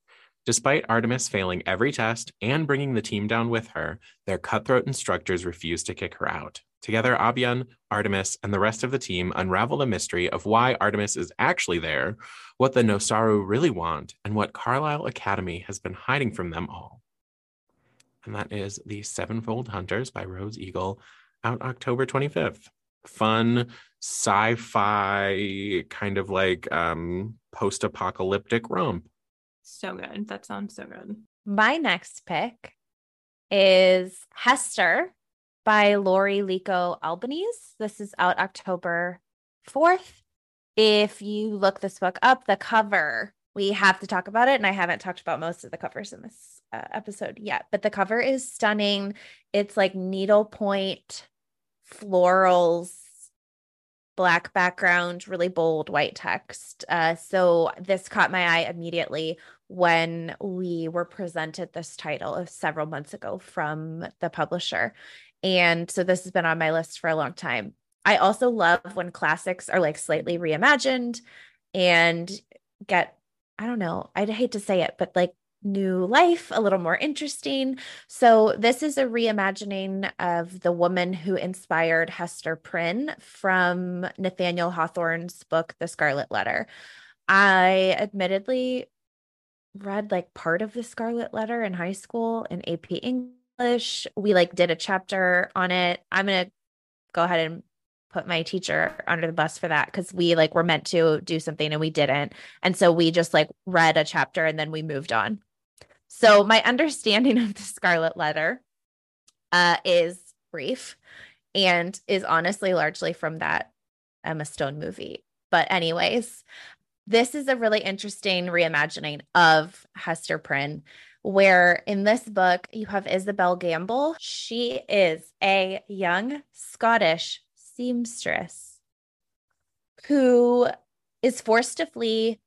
Despite Artemis failing every test and bringing the team down with her, their cutthroat instructors refuse to kick her out. Together, Abyan, Artemis, and the rest of the team unravel the mystery of why Artemis is actually there, what the Nosaru really want, and what Carlisle Academy has been hiding from them all. And that is The Sevenfold Hunters by Rose Egal, out October 25th fun sci-fi kind of like um post-apocalyptic romp. So good. That sounds so good. My next pick is Hester by Laurie Lico Albanese. This is out October 4th. If you look this book up, the cover, we have to talk about it. And I haven't talked about most of the covers in this uh, episode yet, but the cover is stunning. It's like needlepoint florals, black background, really bold white text. Uh, so this caught my eye immediately when we were presented this title of several months ago from the publisher. And so this has been on my list for a long time. I also love when classics are like slightly reimagined and get, I don't know, I'd hate to say it, but like new life, a little more interesting. So, this is a reimagining of the woman who inspired Hester Prynne from Nathaniel Hawthorne's book, The Scarlet Letter. I admittedly read like part of The Scarlet Letter in high school in AP English. We like did a chapter on it. I'm going to go ahead and put my teacher under the bus for that because we like were meant to do something and we didn't. And so we just like read a chapter and then we moved on. So my understanding of the Scarlet Letter uh, is brief and is honestly largely from that Emma Stone movie. But anyways, this is a really interesting reimagining of Hester Prynne, where in this book you have Isabel Gamble. She is a young Scottish seamstress who is forced to flee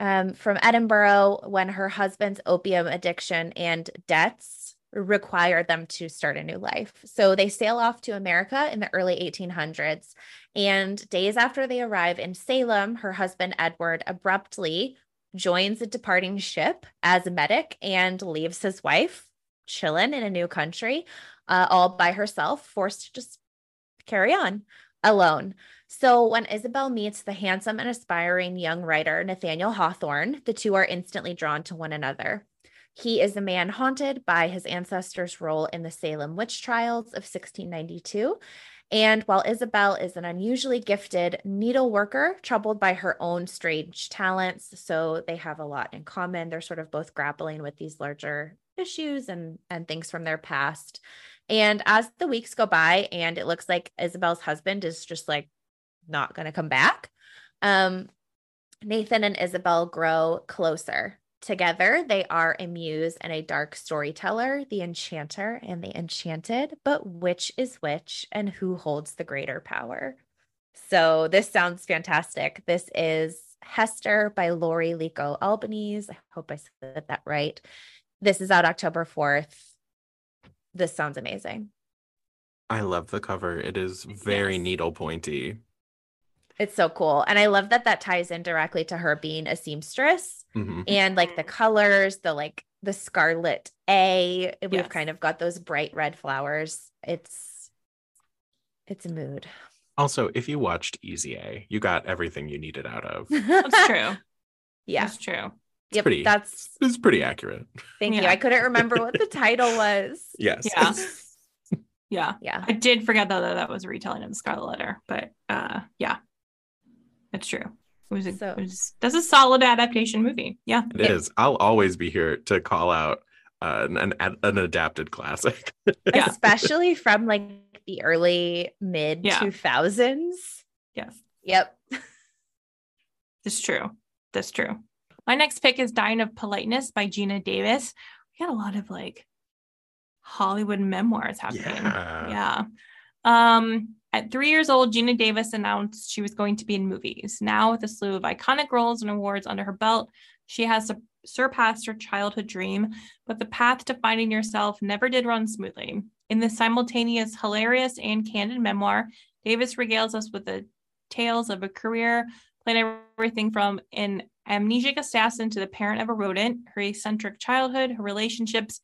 um, from Edinburgh when her husband's opium addiction and debts require them to start a new life. So they sail off to America in the early 1800s. And days after they arrive in Salem, her husband Edward abruptly joins a departing ship as a medic and leaves his wife chilling in a new country uh, all by herself, forced to just carry on alone. So when Isabel meets the handsome and aspiring young writer Nathaniel Hawthorne, the two are instantly drawn to one another. He is a man haunted by his ancestors' role in the Salem witch trials of 1692. And while Isabel is an unusually gifted needleworker, troubled by her own strange talents, so they have a lot in common. They're sort of both grappling with these larger issues and, and things from their past. And as the weeks go by, and it looks like Isabel's husband is just like not going to come back. Um, Nathan and Isabel grow closer. Together, they are a muse and a dark storyteller, the enchanter and the enchanted. But which is which and who holds the greater power? So, this sounds fantastic. This is Hester by Laurie Lico Albanese. I hope I said that right. This is out October 4th. This sounds amazing. I love the cover. It is very Yes. needle pointy. It's so cool. And I love that that ties in directly to her being a seamstress Mhm. and like the colors, the like the scarlet A. We've Yes. kind of got those bright red flowers. It's it's a mood. Also, if you watched Easy A, you got everything you needed out of. That's true. yeah. That's true. Yep. pretty- That's It's pretty accurate. thank you. I couldn't remember what the title was. Yes. Yeah. Yeah. Yeah. I did forget though that that was a retelling of the Scarlet Letter, but uh yeah. It's true. It was, a, So- it was that's a solid adaptation movie. Yeah. It is. I'll always be here to call out uh, an, an an adapted classic. Yeah. Especially from like the early mid Yeah. 2000s. Yes. Yep. It's true. That's true. My next pick is Dying of Politeness by Geena Davis. We got a lot of like Hollywood memoirs happening. Yeah. Yeah. Um, at three years old, Geena Davis announced she was going to be in movies. Now, with a slew of iconic roles and awards under her belt, she has su- surpassed her childhood dream, but the path to finding yourself never did run smoothly. In this simultaneous, hilarious, and candid memoir, Davis regales us with the tales of a career playing everything from an amnesic assassin to the parent of a rodent, her eccentric childhood, her relationships,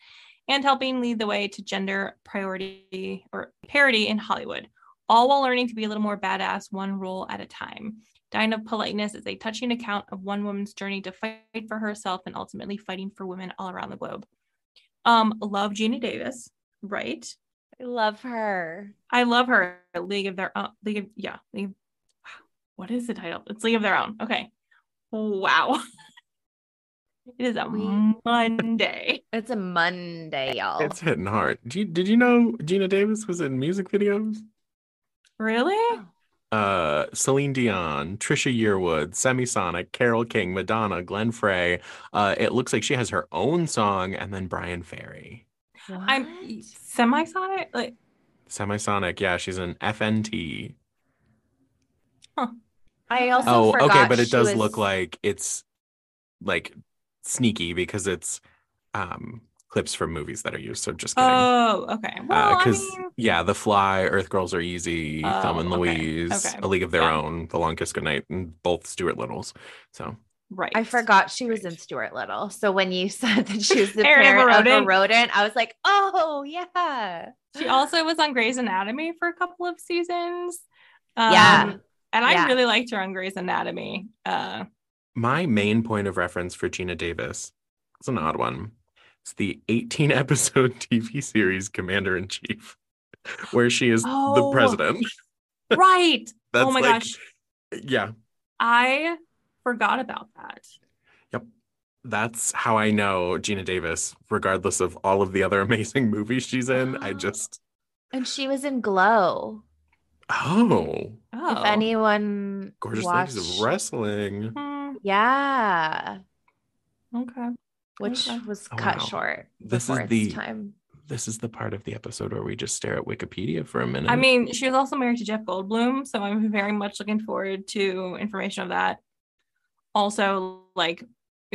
and helping lead the way to gender priority or parity in Hollywood, all while learning to be a little more badass one role at a time. Dying of Politeness is a touching account of one woman's journey to fight for herself and ultimately fighting for women all around the globe. Um, love Geena Davis, right? I love her. I love her. League of Their Own. League of yeah. League. Of- What is the title? It's League of Their Own. Okay. Wow. It is a Monday. It's a Monday, y'all. It's hitting hard. Did you, did you know Geena Davis was in music videos? Really? Uh, Celine Dion, Trisha Yearwood, Semisonic, Carole King, Madonna, Glenn Frey. Uh, it looks like she has her own song, and then Bryan Ferry. I'm What? semi-sonic. Like Semisonic, yeah, she's an FNT. I also Oh, okay, but it does was- look like it's like sneaky because it's um clips from movies that are used. So just kidding. Oh, okay. Well, I because mean, yeah, The Fly, Earth Girls Are Easy, Thumb Oh, and Louise, okay, A League of Their yeah. Own, The Long Kiss Goodnight, and both Stuart Littles. So right. I forgot she was in Stuart Little. So when you said that she was the Parent of a parent of a rodent. rodent, I was like, oh yeah. She also was on Grey's Anatomy for a couple of seasons. Um, Yeah. And I Yeah. really liked her on Grey's Anatomy. Uh, my main point of reference for Geena Davis is an odd one. It's the 18 episode TV series Commander in Chief, where she is the Oh. president. right. That's oh my like- gosh. Yeah, I forgot about that. Yep. That's how I know Geena Davis, regardless of all of the other amazing movies she's in. I just, And she was in Glow. oh, Oh. If anyone gorgeous watched, ladies of wrestling. Hmm, yeah, okay. Which Okay. was Oh, cut wow. short This is the- time. This is the part of the episode where we just stare at Wikipedia for a minute. I mean, she was also married to Jeff Goldblum, so I'm very much looking forward to information of that. Also, like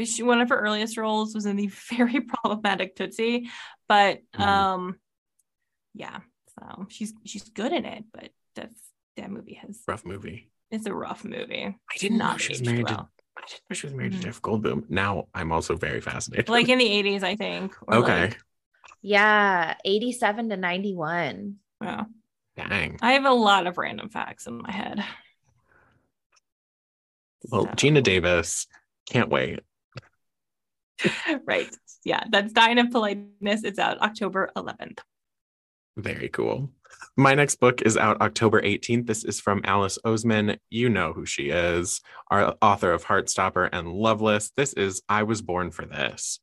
she, one of her earliest roles was in the very problematic Tootsie, but Mhm. um, yeah, so she's she's good in it, but that's that movie has rough movie. it's a rough movie. I didn't know Not she was aged married to. Well. I didn't know she was married Mhm. to Jeff Goldblum. Now I'm also very fascinated. Like in the 80s, I think. okay, like- Yeah, 87 to 91. yeah. dang. I have a lot of random facts in my head. Well, So- Geena Davis, can't wait. right. Yeah, that's Dying of Politeness. It's out October 11th. Very cool. My next book is out October 18th. This is from Alice Oseman. You know who she is, our author of Heartstopper and Loveless. This is I Was Born for This.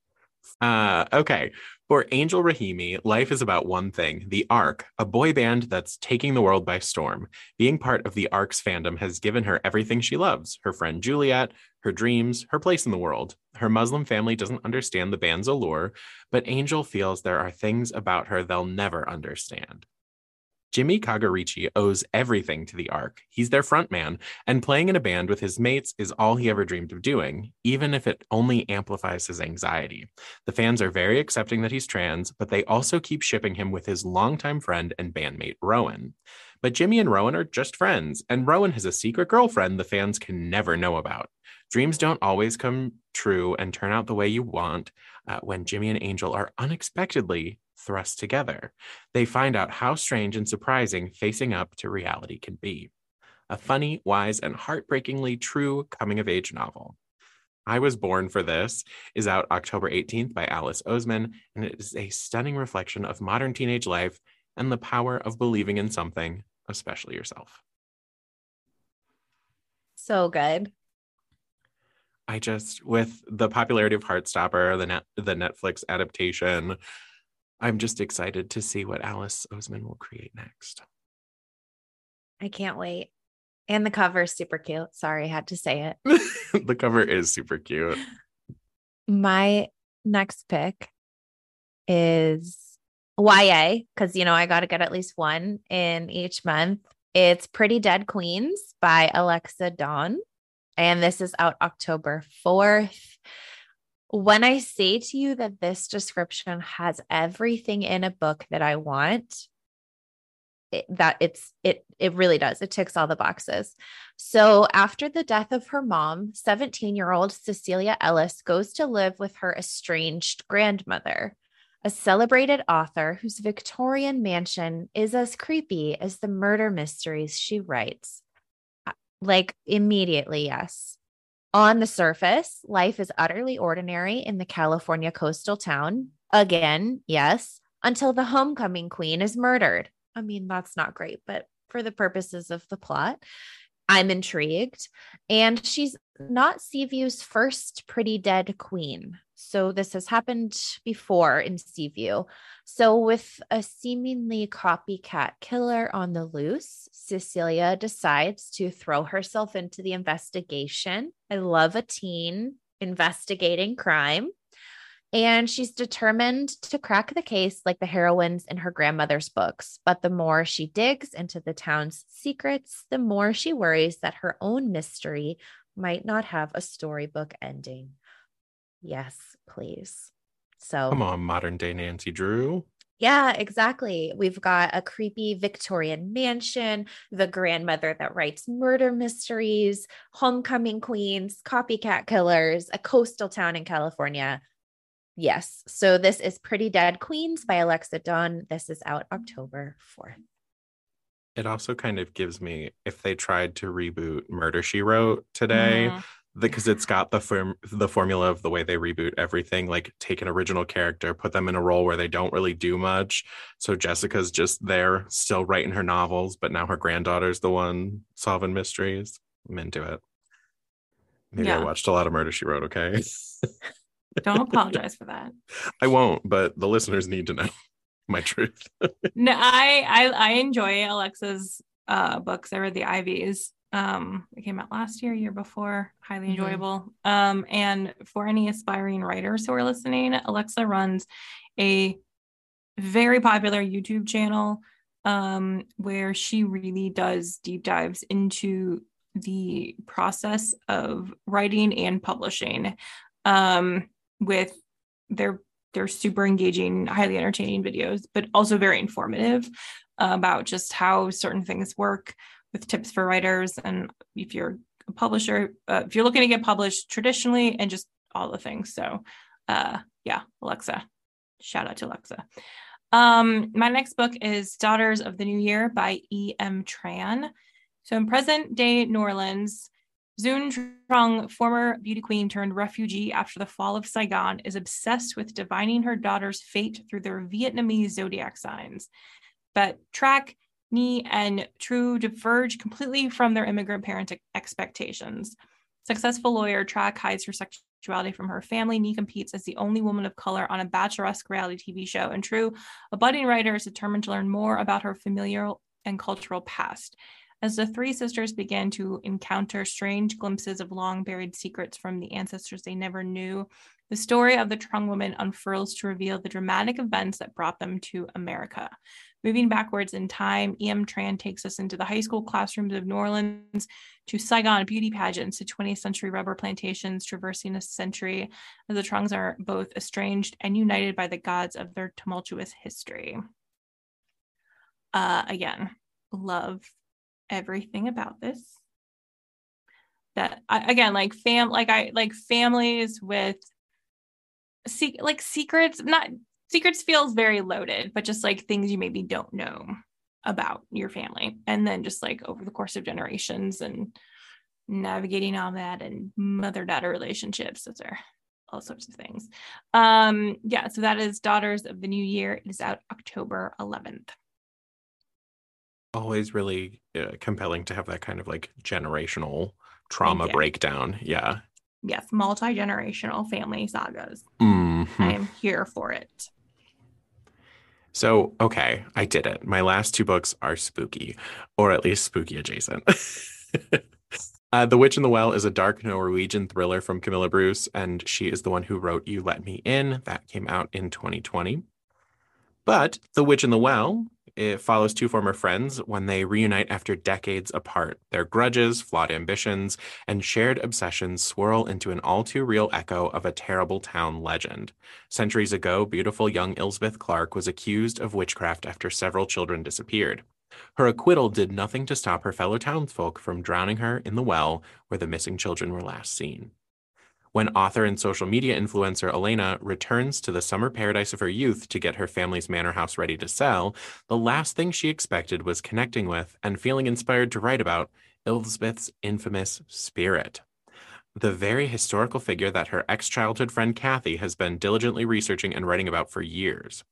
Uh, okay. For Angel Rahimi, life is about one thing the Ark, a boy band that's taking the world by storm. Being part of the Ark's fandom has given her everything she loves her friend Juliet, her dreams, her place in the world. Her Muslim family doesn't understand the band's allure, but Angel feels there are things about her they'll never understand. Jimmy Kaga-Ricci owes everything to the Ark. He's their frontman, and playing in a band with his mates is all he ever dreamed of doing, even if it only amplifies his anxiety. The fans are very accepting that he's trans, but they also keep shipping him with his longtime friend and bandmate, Rowan. But Jimmy and Rowan are just friends, and Rowan has a secret girlfriend the fans can never know about. Dreams don't always come true and turn out the way you want uh, when Jimmy and Angel are unexpectedly thrust together. They find out how strange and surprising facing up to reality can be. A funny, wise, and heartbreakingly true coming of age novel. I Was Born for This is out October 18th by Alice Oseman, and it is a stunning reflection of modern teenage life and the power of believing in something, especially yourself. So good. I just, with the popularity of Heartstopper, the net, the Netflix adaptation, I'm just excited to see what Alice Oseman will create next. I can't wait. And the cover is super cute. Sorry, I had to say it. the cover is super cute. My next pick is YA, because, you know, I got to get at least one in each month. It's Pretty Dead Queens by Alexa Donne. And this is out October 4th when I say to you that this description has everything in a book that I want, it, that it's it it really does. It ticks all the boxes. So after the death of her mom, 17-year-old Cecilia Ellis goes to live with her estranged grandmother, a celebrated author whose Victorian mansion is as creepy as the murder mysteries she writes. Uh, like immediately, yes. On the surface, life is utterly ordinary in the California coastal town. Again, yes, until the homecoming queen is murdered. I mean, that's not great, but for the purposes of the plot, I'm intrigued. And she's not Seaview's first pretty dead queen. So this has happened before in Seaview. So with a seemingly copycat killer on the loose, Cecilia decides to throw herself into the investigation. I love a teen investigating crime. And she's determined to crack the case like the heroines in her grandmother's books. But the more she digs into the town's secrets, the more she worries that her own mystery might not have a storybook ending. Yes, please. So come on, modern day Nancy Drew. Yeah, exactly. We've got a creepy Victorian mansion, the grandmother that writes murder mysteries, homecoming queens, copycat killers, a coastal town in California. Yes. So this is Pretty Dead Queens by Alexa Donne. This is out October 4th. It also kind of gives me if they tried to reboot Murder She Wrote today, mm because it's got the form the formula of the way they reboot everything like take an original character put them in a role where they don't really do much. So jessica's just there still writing her novels but now her granddaughter's the one solving mysteries. I'm into it. Maybe yeah. i watched a lot of murder she wrote okay? Don't apologize for that. I won't but the listeners need to know my truth. No I, I i enjoy alexa's uh books. I read the ivies um, it came out last year, year before, highly mm-hmm. enjoyable. Um, and for any aspiring writers who are listening, Alexa runs a very popular YouTube channel um, where she really does deep dives into the process of writing and publishing um, with their their super engaging, highly entertaining videos, but also very informative about just how certain things work with tips for writers and if you're a publisher uh, if you're looking to get published traditionally and just all the things. So uh yeah alexa shout out to alexa. Um my next book is daughters of the new year by E.M. Tran. So in present day new orleans Xuan Trung, former beauty queen turned refugee after the fall of Saigon, is obsessed with divining her daughter's fate through their Vietnamese zodiac signs. But Trac and True diverge completely from their immigrant parent expectations. Successful lawyer Trac hides her sexuality from her family. Nhi competes as the only woman of color on a bacheloresque reality TV show. And True, a budding writer, is determined to learn more about her familial and cultural past. As the three sisters begin to encounter strange glimpses of long buried secrets from the ancestors they never knew, The story of the Trung woman unfurls to reveal the dramatic events that brought them to America. Moving backwards in time, E.M. Tran takes us into the high school classrooms of New Orleans, to Saigon beauty pageants, to 20th century rubber plantations, traversing a century as the Trungs are both estranged and united by the gods of their tumultuous history. Uh, again, love everything about this. That again, like fam, like I like families with, se- like secrets, not secrets feels very loaded, but just like things you maybe don't know about your family. And then just like over the course of generations and navigating all that and mother daughter relationships. Those are all sorts of things. Um, yeah, so that is Daughters of the New Year. It is out October 11th. Always really uh, compelling to have that kind of like generational trauma breakdown. Yeah. Yes, multi generational family sagas. Mm-hmm. I am here for it. So, okay, I did it. My last two books are spooky, or at least spooky adjacent. uh, the Witch in the Well is a dark Norwegian thriller from Camilla Bruce, and she is the one who wrote You Let Me In. That came out in 2020. But The Witch in the Well it follows two former friends when they reunite after decades apart. Their grudges, flawed ambitions, and shared obsessions swirl into an all too real echo of a terrible town legend. Centuries ago, beautiful young Elspeth Clark was accused of witchcraft after several children disappeared. Her acquittal did nothing to stop her fellow townsfolk from drowning her in the well where the missing children were last seen. When author and social media influencer Elena returns to the summer paradise of her youth to get her family's manor house ready to sell, the last thing she expected was connecting with and feeling inspired to write about Elspeth's infamous spirit. The very historical figure that her ex childhood friend Kathy has been diligently researching and writing about for years.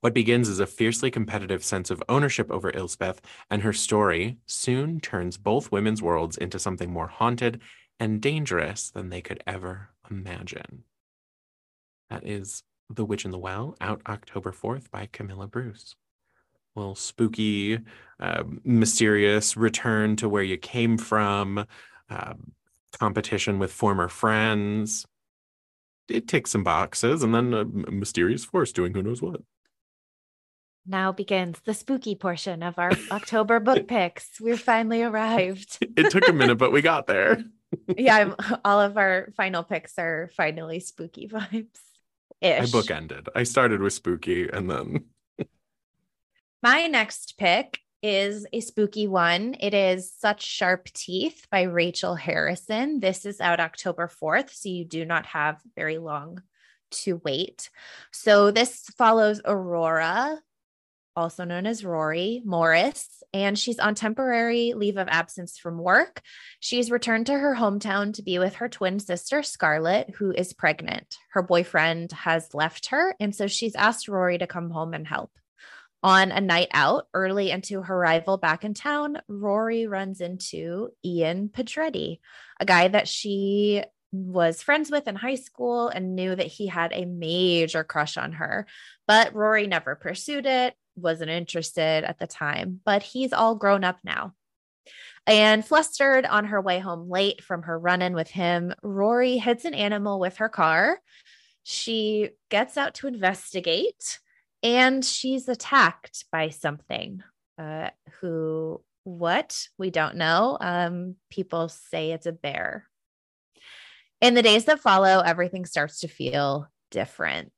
What begins as a fiercely competitive sense of ownership over Elspeth and her story soon turns both women's worlds into something more haunted and dangerous than they could ever imagine. That is The Witch in the Well, out October 4th by Camilla Bruce. Little spooky, uh, mysterious return to where you came from, uh, competition with former friends. It ticks some boxes, and then a mysterious force doing who knows what. Now begins the spooky portion of our October book picks. We're finally arrived. it took a minute, but we got there yeah, I'm, all of our final picks are finally spooky vibes. I bookended. I started with spooky and then. My next pick is a spooky one. It is Such Sharp Teeth by Rachel Harrison. This is out October 4th, so you do not have very long to wait. So this follows Aurora, also known as Rory Morris, and she's on temporary leave of absence from work. She's returned to her hometown to be with her twin sister, Scarlett, who is pregnant. Her boyfriend has left her, and so she's asked Rory to come home and help. On a night out early into her arrival back in town, Rory runs into Ian Pedretti, a guy that she was friends with in high school and knew that he had a major crush on her. But Rory never pursued it wasn't interested at the time, but he's all grown up now. And flustered on her way home late from her run in with him, Rory hits an animal with her car. She gets out to investigate and she's attacked by something. Uh, who, what? We don't know. Um, people say it's a bear. In the days that follow, everything starts to feel different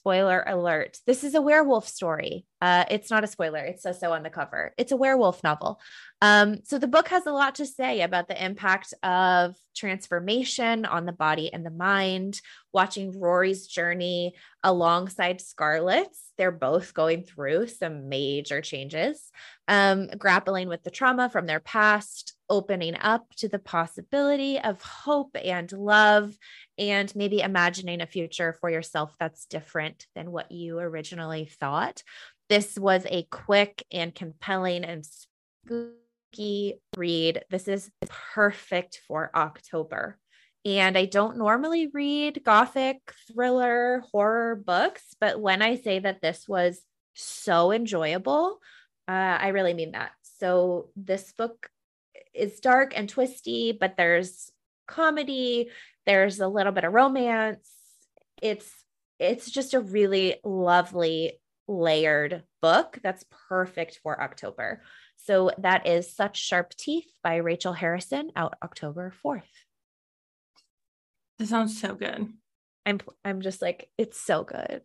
spoiler alert. This is a werewolf story. Uh, it's not a spoiler. It says so on the cover. It's a werewolf novel. Um, so the book has a lot to say about the impact of transformation on the body and the mind watching rory's journey alongside scarlett's. They're both going through some major changes. Um, grappling with the trauma from their past opening up to the possibility of hope and love and maybe imagining a future for yourself that's different than what you originally thought. This was a quick and compelling and spooky read. This is perfect for October. And I don't normally read gothic thriller horror books, but when I say that this was so enjoyable, uh, I really mean that. So this book is dark and twisty, but there's comedy, there's a little bit of romance. it's it's just a really lovely layered book that's perfect for October. So that is Such Sharp Teeth by Rachel Harrison out October 4th. That sounds so good. I'm I'm just like it's so good.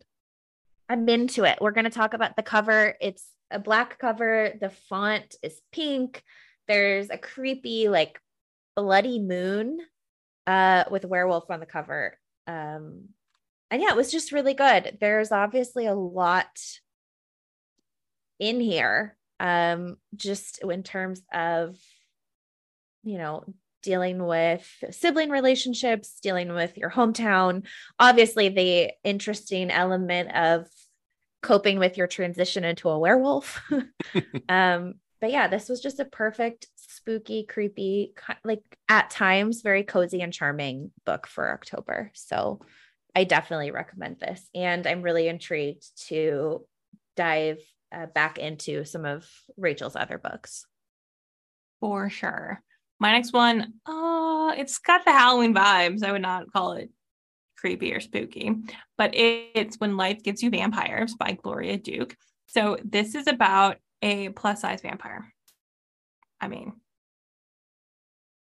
I'm into it. We're going to talk about the cover. It's a black cover. The font is pink. There's a creepy like bloody moon uh with a werewolf on the cover. Um and yeah, it was just really good. There's obviously a lot in here um just in terms of you know dealing with sibling relationships dealing with your hometown obviously the interesting element of coping with your transition into a werewolf um but yeah this was just a perfect spooky creepy like at times very cozy and charming book for october so i definitely recommend this and i'm really intrigued to dive uh, back into some of Rachel's other books. For sure. My next one, uh, it's got the Halloween vibes. I would not call it creepy or spooky, but it's When Life Gives You Vampires by Gloria Duke. So this is about a plus size vampire. I mean,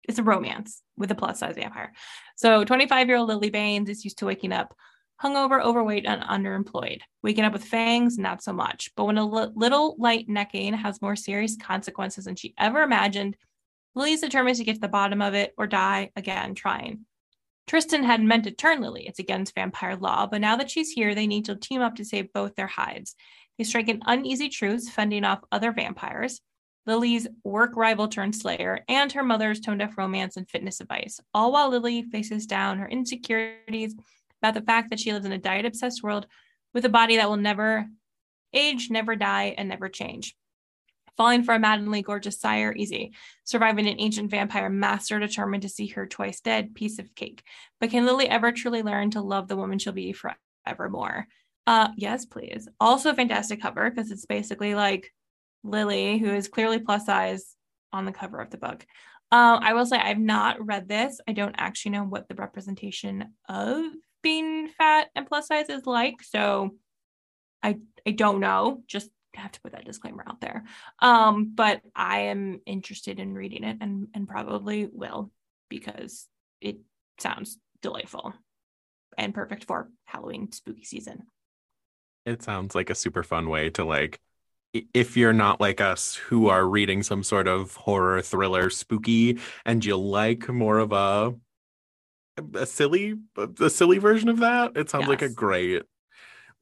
it's a romance with a plus size vampire. So 25 year old Lily Baines is used to waking up hungover, overweight, and underemployed. Waking up with fangs, not so much. But when a l- little light necking has more serious consequences than she ever imagined, Lily's determined to get to the bottom of it or die again trying. Tristan hadn't meant to turn Lily. It's against vampire law, but now that she's here, they need to team up to save both their hides. They strike an uneasy truce, fending off other vampires. Lily's work rival turned slayer, and her mother's tone deaf romance and fitness advice, all while Lily faces down her insecurities about the fact that she lives in a diet obsessed world with a body that will never age, never die, and never change. Falling for a maddeningly gorgeous sire, easy. Surviving an ancient vampire master determined to see her twice dead, piece of cake. But can Lily ever truly learn to love the woman she'll be forevermore? Uh, yes, please. Also, fantastic cover because it's basically like Lily, who is clearly plus size on the cover of the book. Uh, I will say I've not read this. I don't actually know what the representation of being fat and plus size is like. So I I don't know. Just have to put that disclaimer out there. Um, but I am interested in reading it and and probably will because it sounds delightful and perfect for Halloween spooky season. It sounds like a super fun way to like if you're not like us who are reading some sort of horror thriller spooky and you like more of a a silly a silly version of that. It sounds yes. like a great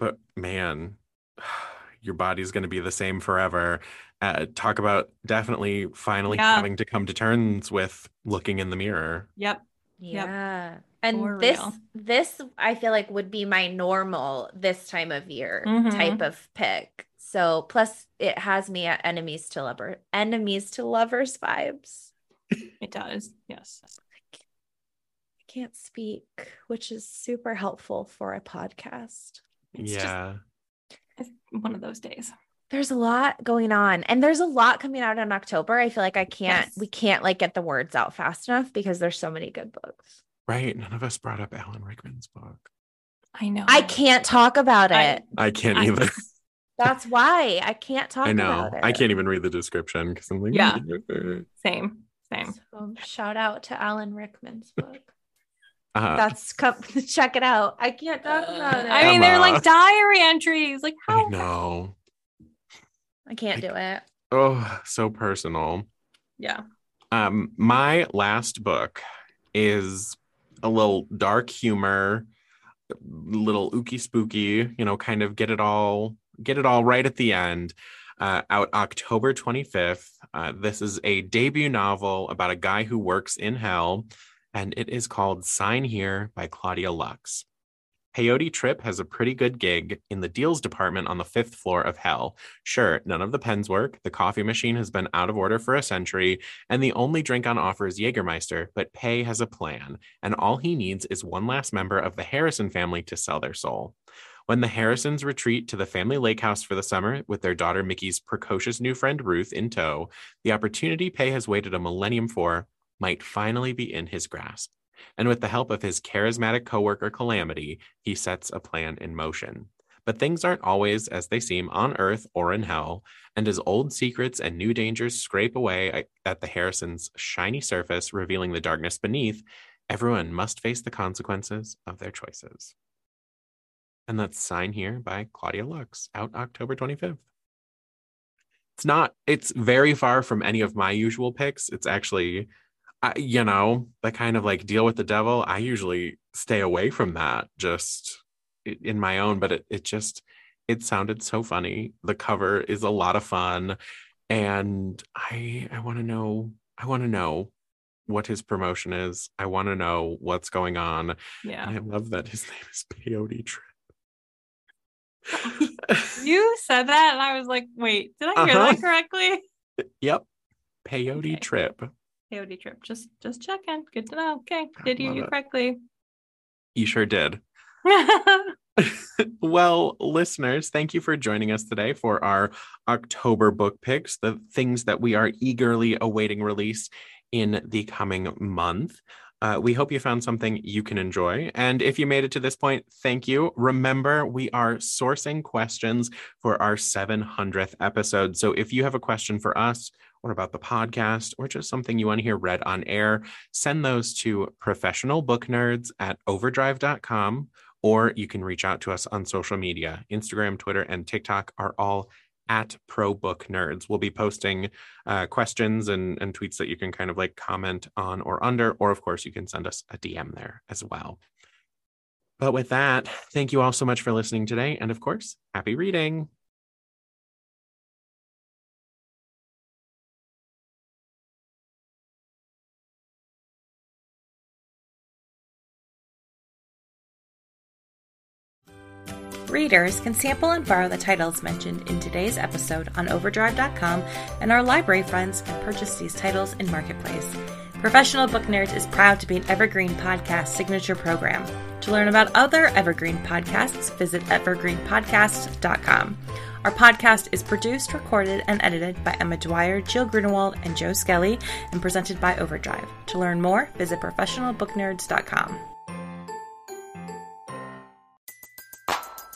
but man, your body's going to be the same forever. Uh, talk about definitely finally yeah. having to come to terms with looking in the mirror. Yep. Yeah. Yep. And For this real. this I feel like would be my normal this time of year mm-hmm. type of pick. So plus it has me at enemies to lover enemies to lovers vibes. It does. Yes I can't speak, which is super helpful for a podcast. It's yeah. Just, one of those days. There's a lot going on and there's a lot coming out in October. I feel like I can't, yes. we can't like get the words out fast enough because there's so many good books. Right. None of us brought up Alan Rickman's book. I know. I can't talk about it. I, I can't I, either. That's why I can't talk I know. I can't even read the description because I'm like, yeah, same, same. So, shout out to Alan Rickman's book. Uh, That's come check it out. I can't talk about it. I mean, they're like diary entries. Like how? I know. I can't do it. Oh, so personal. Yeah. Um, my last book is a little dark humor, little ooky spooky. You know, kind of get it all, get it all right at the end. Uh, out October 25th. Uh, this is a debut novel about a guy who works in hell and it is called Sign Here by Claudia Lux. Peyote Trip has a pretty good gig in the deals department on the fifth floor of hell. Sure, none of the pens work, the coffee machine has been out of order for a century, and the only drink on offer is Jägermeister, but Pay has a plan, and all he needs is one last member of the Harrison family to sell their soul. When the Harrisons retreat to the family lake house for the summer with their daughter Mickey's precocious new friend Ruth in tow, the opportunity Pay has waited a millennium for might finally be in his grasp. And with the help of his charismatic coworker Calamity, he sets a plan in motion. But things aren't always as they seem on Earth or in Hell, and as old secrets and new dangers scrape away at the Harrison's shiny surface, revealing the darkness beneath, everyone must face the consequences of their choices. And that's Sign Here by Claudia Lux, out October 25th. It's not, it's very far from any of my usual picks. It's actually, uh, you know, the kind of like deal with the devil. I usually stay away from that just in my own, but it, it just, it sounded so funny. The cover is a lot of fun. And I, I want to know, I want to know what his promotion is. I want to know what's going on. Yeah. And I love that his name is Peyote Trip. You said that, and I was like, wait, did I hear Uh-huh. that correctly? Yep. Peyote Okay. Trip. Peyote trip. Just just checking. Good to know. Okay. Did you hear it. correctly. You sure did. well, listeners, thank you for joining us today for our October book picks, the things that we are eagerly awaiting release in the coming month. Uh, we hope you found something you can enjoy. And if you made it to this point, thank you. Remember, we are sourcing questions for our 700th episode. So if you have a question for us or about the podcast or just something you want to hear read on air, send those to professionalbooknerds at overdrive.com or you can reach out to us on social media. Instagram, Twitter, and TikTok are all at Pro Book Nerds. We'll be posting uh, questions and, and tweets that you can kind of like comment on or under, or of course, you can send us a DM there as well. But with that, thank you all so much for listening today. And of course, happy reading. Readers can sample and borrow the titles mentioned in today's episode on Overdrive.com, and our library friends can purchase these titles in Marketplace. Professional Book Nerds is proud to be an Evergreen Podcast signature program. To learn about other Evergreen podcasts, visit evergreenpodcast.com. Our podcast is produced, recorded, and edited by Emma Dwyer, Jill Grunewald, and Joe Skelly, and presented by Overdrive. To learn more, visit professionalbooknerds.com.